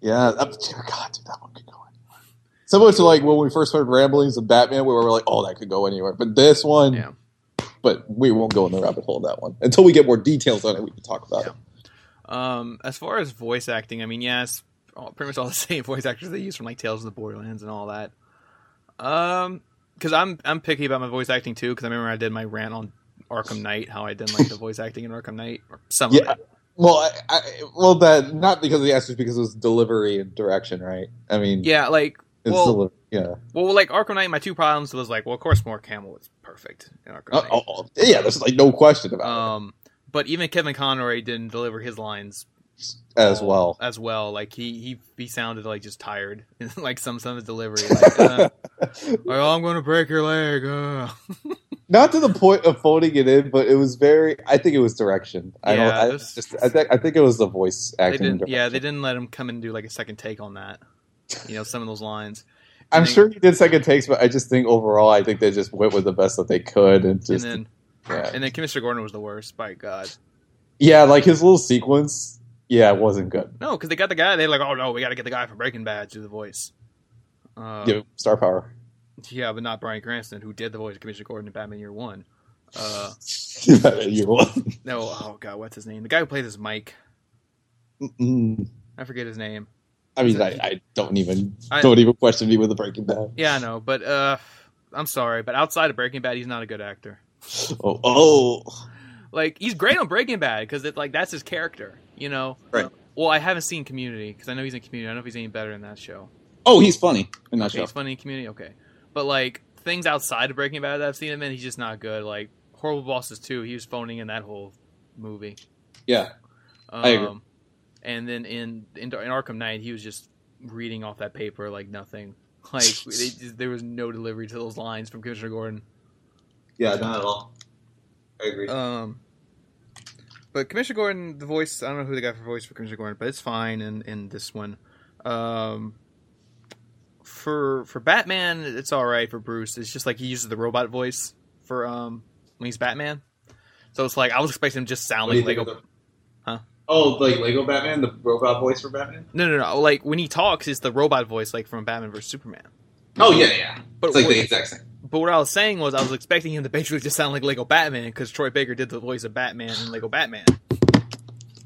yeah. That, dear God, dude, that one could go anywhere. Similar to like when we first heard ramblings of Batman, where we were like, "Oh, that could go anywhere," but this one, Yeah. But we won't go in the rabbit hole of that one until we get more details on it. We can talk about Yeah. it. Um, as far as voice acting, I mean, yes, all, pretty much all the same voice actors they use from like Tales of the Borderlands and all that. Um, because I'm I'm picky about my voice acting too. Because I remember I did my rant on Arkham Knight, how I didn't like the voice acting in Arkham Knight, or some Yeah. Well, I, I, well, that not because of the actors, because it was delivery and direction, right? I mean, Yeah, like it's well, yeah. well, like Arkham Knight, my two problems was like, well, of course, Mark Hamill was perfect in Arkham Oh, Knight. oh, oh, yeah, there's like no question about Um, but even Kevin Conroy didn't deliver his lines as all- well. As well, like he he he sounded like just tired, like some some of his delivery. Like, uh, like, oh, I'm going to break your leg. Uh. Not to the point of phoning it in, but it was very. I think it was direction. I don't. I, was- just, I think. I think it was the voice They acting. didn't, yeah, they didn't let him come and do like a second take on that. You know, some of those lines. I'm then- sure he did second takes, but I just think overall, I think they just went with the best that they could, and And just then yeah, and then Commissioner Gordon was the worst. By God, yeah, like his little sequence, yeah, it wasn't good. no, because they got the guy. They're like, oh no, we got to get the guy from Breaking Bad to do the voice. Uh, him star power. Yeah, but not Bryan Cranston, who did the voice of Commissioner Gordon in Batman Year One. Uh, you won. no, oh god, what's his name? The guy who played this Mike. Mm, I forget his name. I mean, I, I don't even I- don't even question me with the Breaking Bad. Yeah, I know, but uh, I'm sorry, but outside of Breaking Bad, he's not a good actor. Oh, oh, Like he's great on Breaking Bad because it like that's his character, you know. Right. Well, I haven't seen Community because I know he's in Community. I don't know if he's any better in that show. Oh, he's funny in that Okay, show. he's funny in Community. Okay, but like things outside of Breaking Bad that I've seen him in, he's just not good. Like Horrible Bosses too. He was phoning in that whole movie. Yeah. Um, I agree. And then in, in in Arkham Knight, he was just reading off that paper like nothing. Like just- there was no delivery to those lines from Commissioner Gordon. Yeah, not at all. I agree. Um, but Commissioner Gordon, the voice, I don't know who they got for voice for Commissioner Gordon, but it's fine in, in this one. Um, for for Batman, it's all right for Bruce. It's just like he uses the robot voice for um when he's Batman. So it's like I was expecting him just sound like Lego. the- Huh? Oh, like Lego Batman, the robot voice for Batman. No, no, no. Like when he talks, it's the robot voice, like from Batman vs Superman. Oh yeah, yeah. But It's like what- the exact same. But what I was saying was, I was expecting him to basically just sound like Lego Batman because Troy Baker did the voice of Batman in Lego Batman.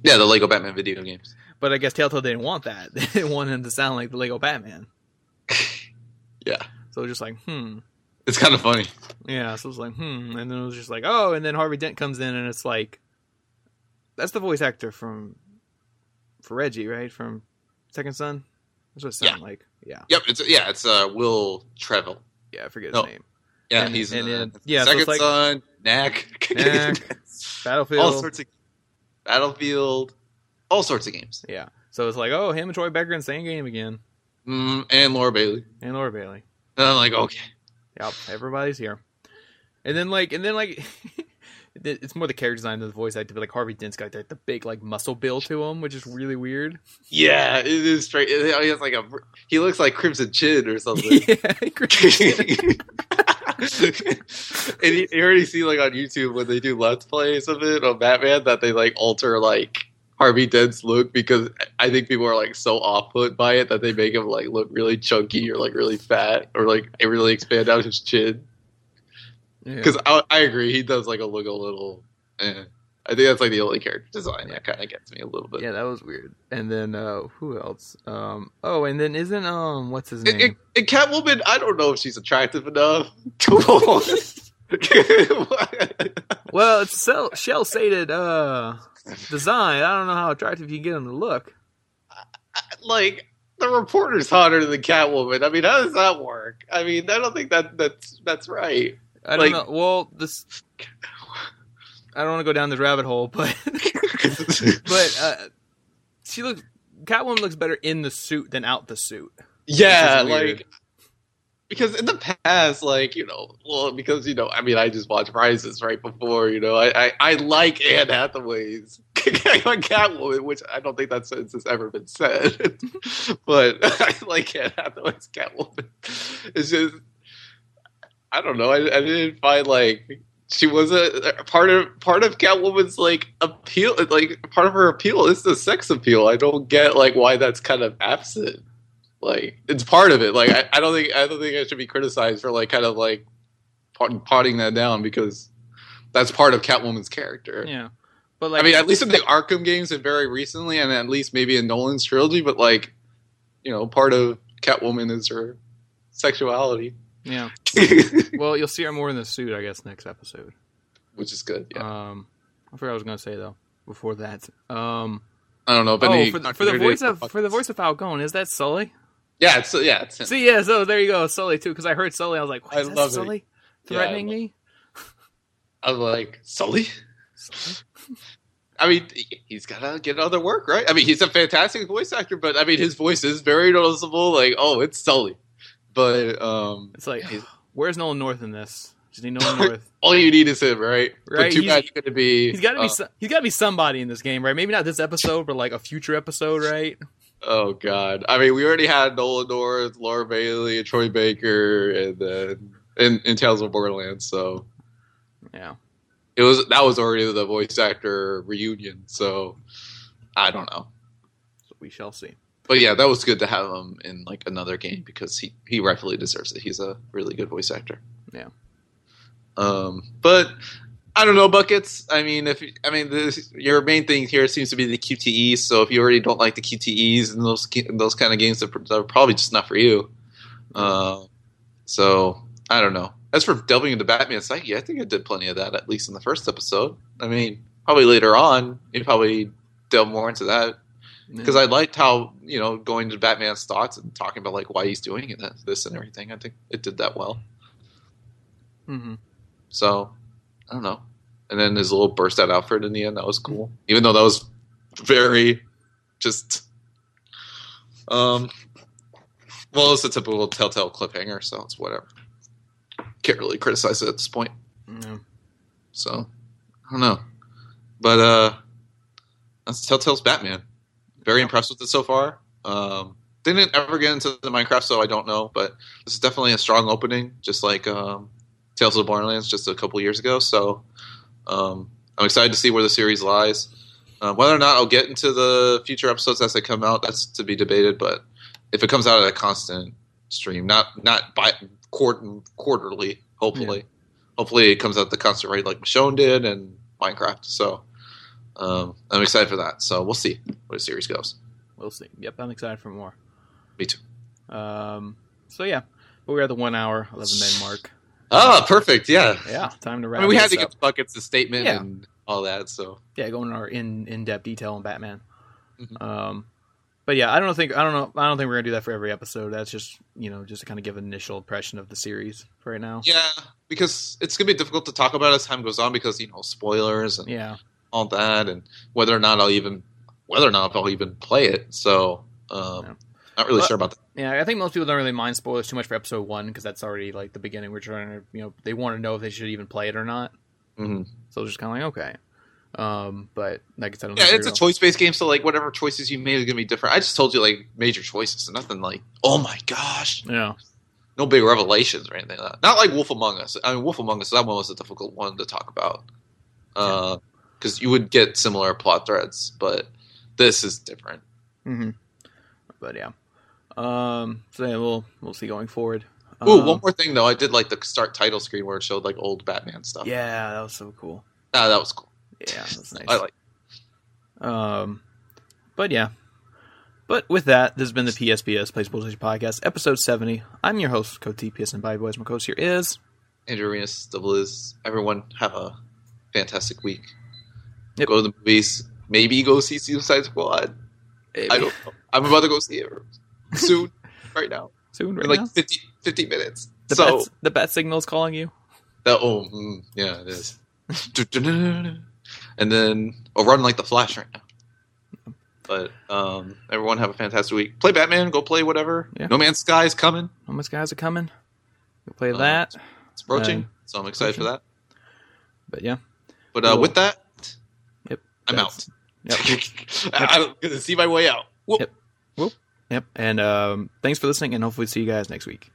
Yeah, the Lego Batman video games. But I guess Telltale didn't want that. They didn't want him to sound like the Lego Batman. Yeah. So it just like, hmm. It's kind of funny. Yeah, so it was like, hmm. And then it was just like, oh, and then Harvey Dent comes in and it's like, that's the voice actor from, for Reggie, right? From Second Son? That's what it sounded like. Yeah. Yep, it's yeah, it's uh Will Treville. Yeah, I forget his No. name. Yeah, And- he's and in, uh, then- yeah, Second it's like- Son, Knack, Knack, Battlefield. all sorts of Battlefield, all sorts of games, Yeah. So it's like, oh, him and Troy Becker in the same game again. mm, and Laura Bailey. And Laura Bailey. And I'm like, okay, Yep, everybody's here. And then like, and then like, it's more the character design than the voice actor. But like Harvey Dent's got like, the big like muscle build to him, which is really weird. yeah, it is straight. He has like a, he looks like Crimson Chin or something. yeah, and you, you already see like on YouTube when they do let's plays of it on Batman that they like alter like Harvey Dent's look because I think people are like so off put by it that they make him like look really chunky or like really fat or like really expand out his chin. Yeah. Because I, I agree, he does like a look a little. Eh. I think that's like the only character design that kind of gets me a little bit. yeah, that was weird. And then uh who else? Um, oh, and then isn't um, what's his name? and, and Catwoman, I don't know if she's attractive enough. well, it's cel, Shell sated uh design. I don't know how attractive you get him to look. like the reporter's hotter than Catwoman. I mean, how does that work? I mean, I don't think that that's that's right. I don't Like- know. Well, this. I don't want to go down this rabbit hole, but but uh, she looks Catwoman looks better in the suit than out the suit. yeah, Which is weird. like because in the past, like you know, well, because you know, I mean, I just watched Rises right before. You know, I I, I like Anne Hathaway's Catwoman, which I don't think that sentence has ever been said, but I like Anne Hathaway's Catwoman. It's just I don't know. I, I didn't find like she was a part of part of Catwoman's like appeal. Like part of her appeal is the sex appeal. I don't get like why that's kind of absent. Like it's part of it. Like I, I don't think I don't think I should be criticized for like kind of like pot- potting that down because that's part of Catwoman's character. Yeah, but like I mean, at least in the Arkham games and very recently, and at least maybe in Nolan's trilogy, but like, you know, part of Catwoman is her sexuality, yeah. Well, you'll see her more in the suit, I guess, next episode. Which is good. Yeah. Um, I forgot what I was gonna say though. Before that, um, I don't know, but oh, for the, for the voice of for the voice of Falcone, is that Sully? yeah, it's yeah, it's him. See, yeah, so there you go, Sully too. Because I heard Sully, I was like, I "Is that love it. Sully Yeah, I threatening love- me?" I'm like Sully. Sully? I mean, he's gotta get other work, right? I mean, he's a fantastic voice actor, but I mean, his voice is very noticeable. Like, oh, it's Sully, but um, It's like, where's Nolan North in this? Just need Nolan North. all you need is him, right? Right, But too he's- bad he's gonna be. He's got to be. uh, so- he's got to be somebody in this game, right? Maybe not this episode, but like a future episode, right? Oh God! I mean, we already had Nolan North, Laura Bailey, Troy Baker, and then in, in Tales of Borderlands. So Yeah. it was that was already the voice actor reunion. So I don't know, So we shall see. But yeah, that was good to have him in like another game because he he rightfully deserves it. He's a really good voice actor. Yeah. Um, but I don't know buckets. I mean, if I mean this, your main thing here seems to be the QTEs. So if you already don't like the QTEs and those those kind of games, they're, they're probably just not for you. Uh, so I don't know. As for delving into Batman psyche, I think I did plenty of that at least in the first episode. I mean, probably later on, you probably delve more into that because I liked how you know going to Batman's thoughts and talking about like why he's doing it, this and everything. I think it did that well. hmm So I don't know. And then his little burst out Alfred in the end that was cool, even though that was very just um. Well, it's a typical Telltale cliffhanger, so it's whatever. Can't really criticize it at this point. Yeah. So I don't know, but uh, that's Telltale's Batman. Very impressed with it so far. Um, didn't ever get into the Minecraft, so I don't know. But this is definitely a strong opening, just like um, Tales of the Borderlands just a couple years ago. So um, I'm excited to see where the series lies. Uh, whether or not I'll get into the future episodes as they come out, that's to be debated. But if it comes out at a constant stream, not not by quarter, quarterly, hopefully, hopefully it comes out at the constant rate like Michonne did and Minecraft. So um, I'm excited for that. So we'll see where the series goes. We'll see. Yep, I'm excited for more. Me too. Um, so yeah, we're at the one hour, eleven minute mark. Ah, perfect. Yeah. Yeah, time to wrap. I mean, we had to get the buckets, the statement, Yeah. and all that. So yeah, going in our in in depth detail on Batman. Mhm. Um, but yeah, I don't think I don't know I don't think we're gonna do that for every episode. That's just you know just to kind of give an initial impression of the series for right now. yeah, because it's gonna be difficult to talk about as time goes on because you know spoilers and Yeah, all that, and whether or not I'll even whether or not I'll even play it. So um, Yeah. not really But- sure about that. yeah. I think most people don't really mind spoilers too much for episode one because that's already like the beginning. We're trying to you know they want to know if they should even play it or not. hmm So it's just kind of like okay. Um, but like I said, I don't Yeah, think it's a choice based game, so like whatever choices you made are gonna be different. I just told you like major choices, and nothing like oh my gosh, Yeah, no big revelations or anything like that. Not like Wolf Among Us. I mean, Wolf Among Us that one was a difficult one to talk about because you would get similar plot threads, but this is different. hmm But yeah. Um. So yeah, we'll we'll see going forward. Ooh, Um, one more thing though, I did like the start title screen where it showed like old Batman stuff. Yeah, that was so cool. ah, that was cool. Yeah, that's nice. I like. Um, but yeah. But with that, this has been the PSBS Plays PlayStation Podcast, episode 70. I'm your host, Code TPS and Bye Boys. My co-host here is. Andrew Arenas, Double is. Everyone have a fantastic week. Yep. Go to the movies. Maybe go see Suicide Squad. I don't know. I'm about to go see it soon, right now, Soon, right in like now. 50, 50 minutes. The, so bat, the bat signal's calling you. that oh mm, yeah, it is. and then I'll run like the Flash right now. But um, everyone have a fantastic week. Play Batman. Go play whatever. Yeah. No Man's Sky is coming. How much guys are coming? We'll play Uh, that. It's approaching, Um, so I'm excited for that. But yeah. But uh, Cool. with that. I'm out. Yep. I'm gonna see my way out. Whoop. Yep. Yep. And um, thanks for listening, and hopefully see you guys next week.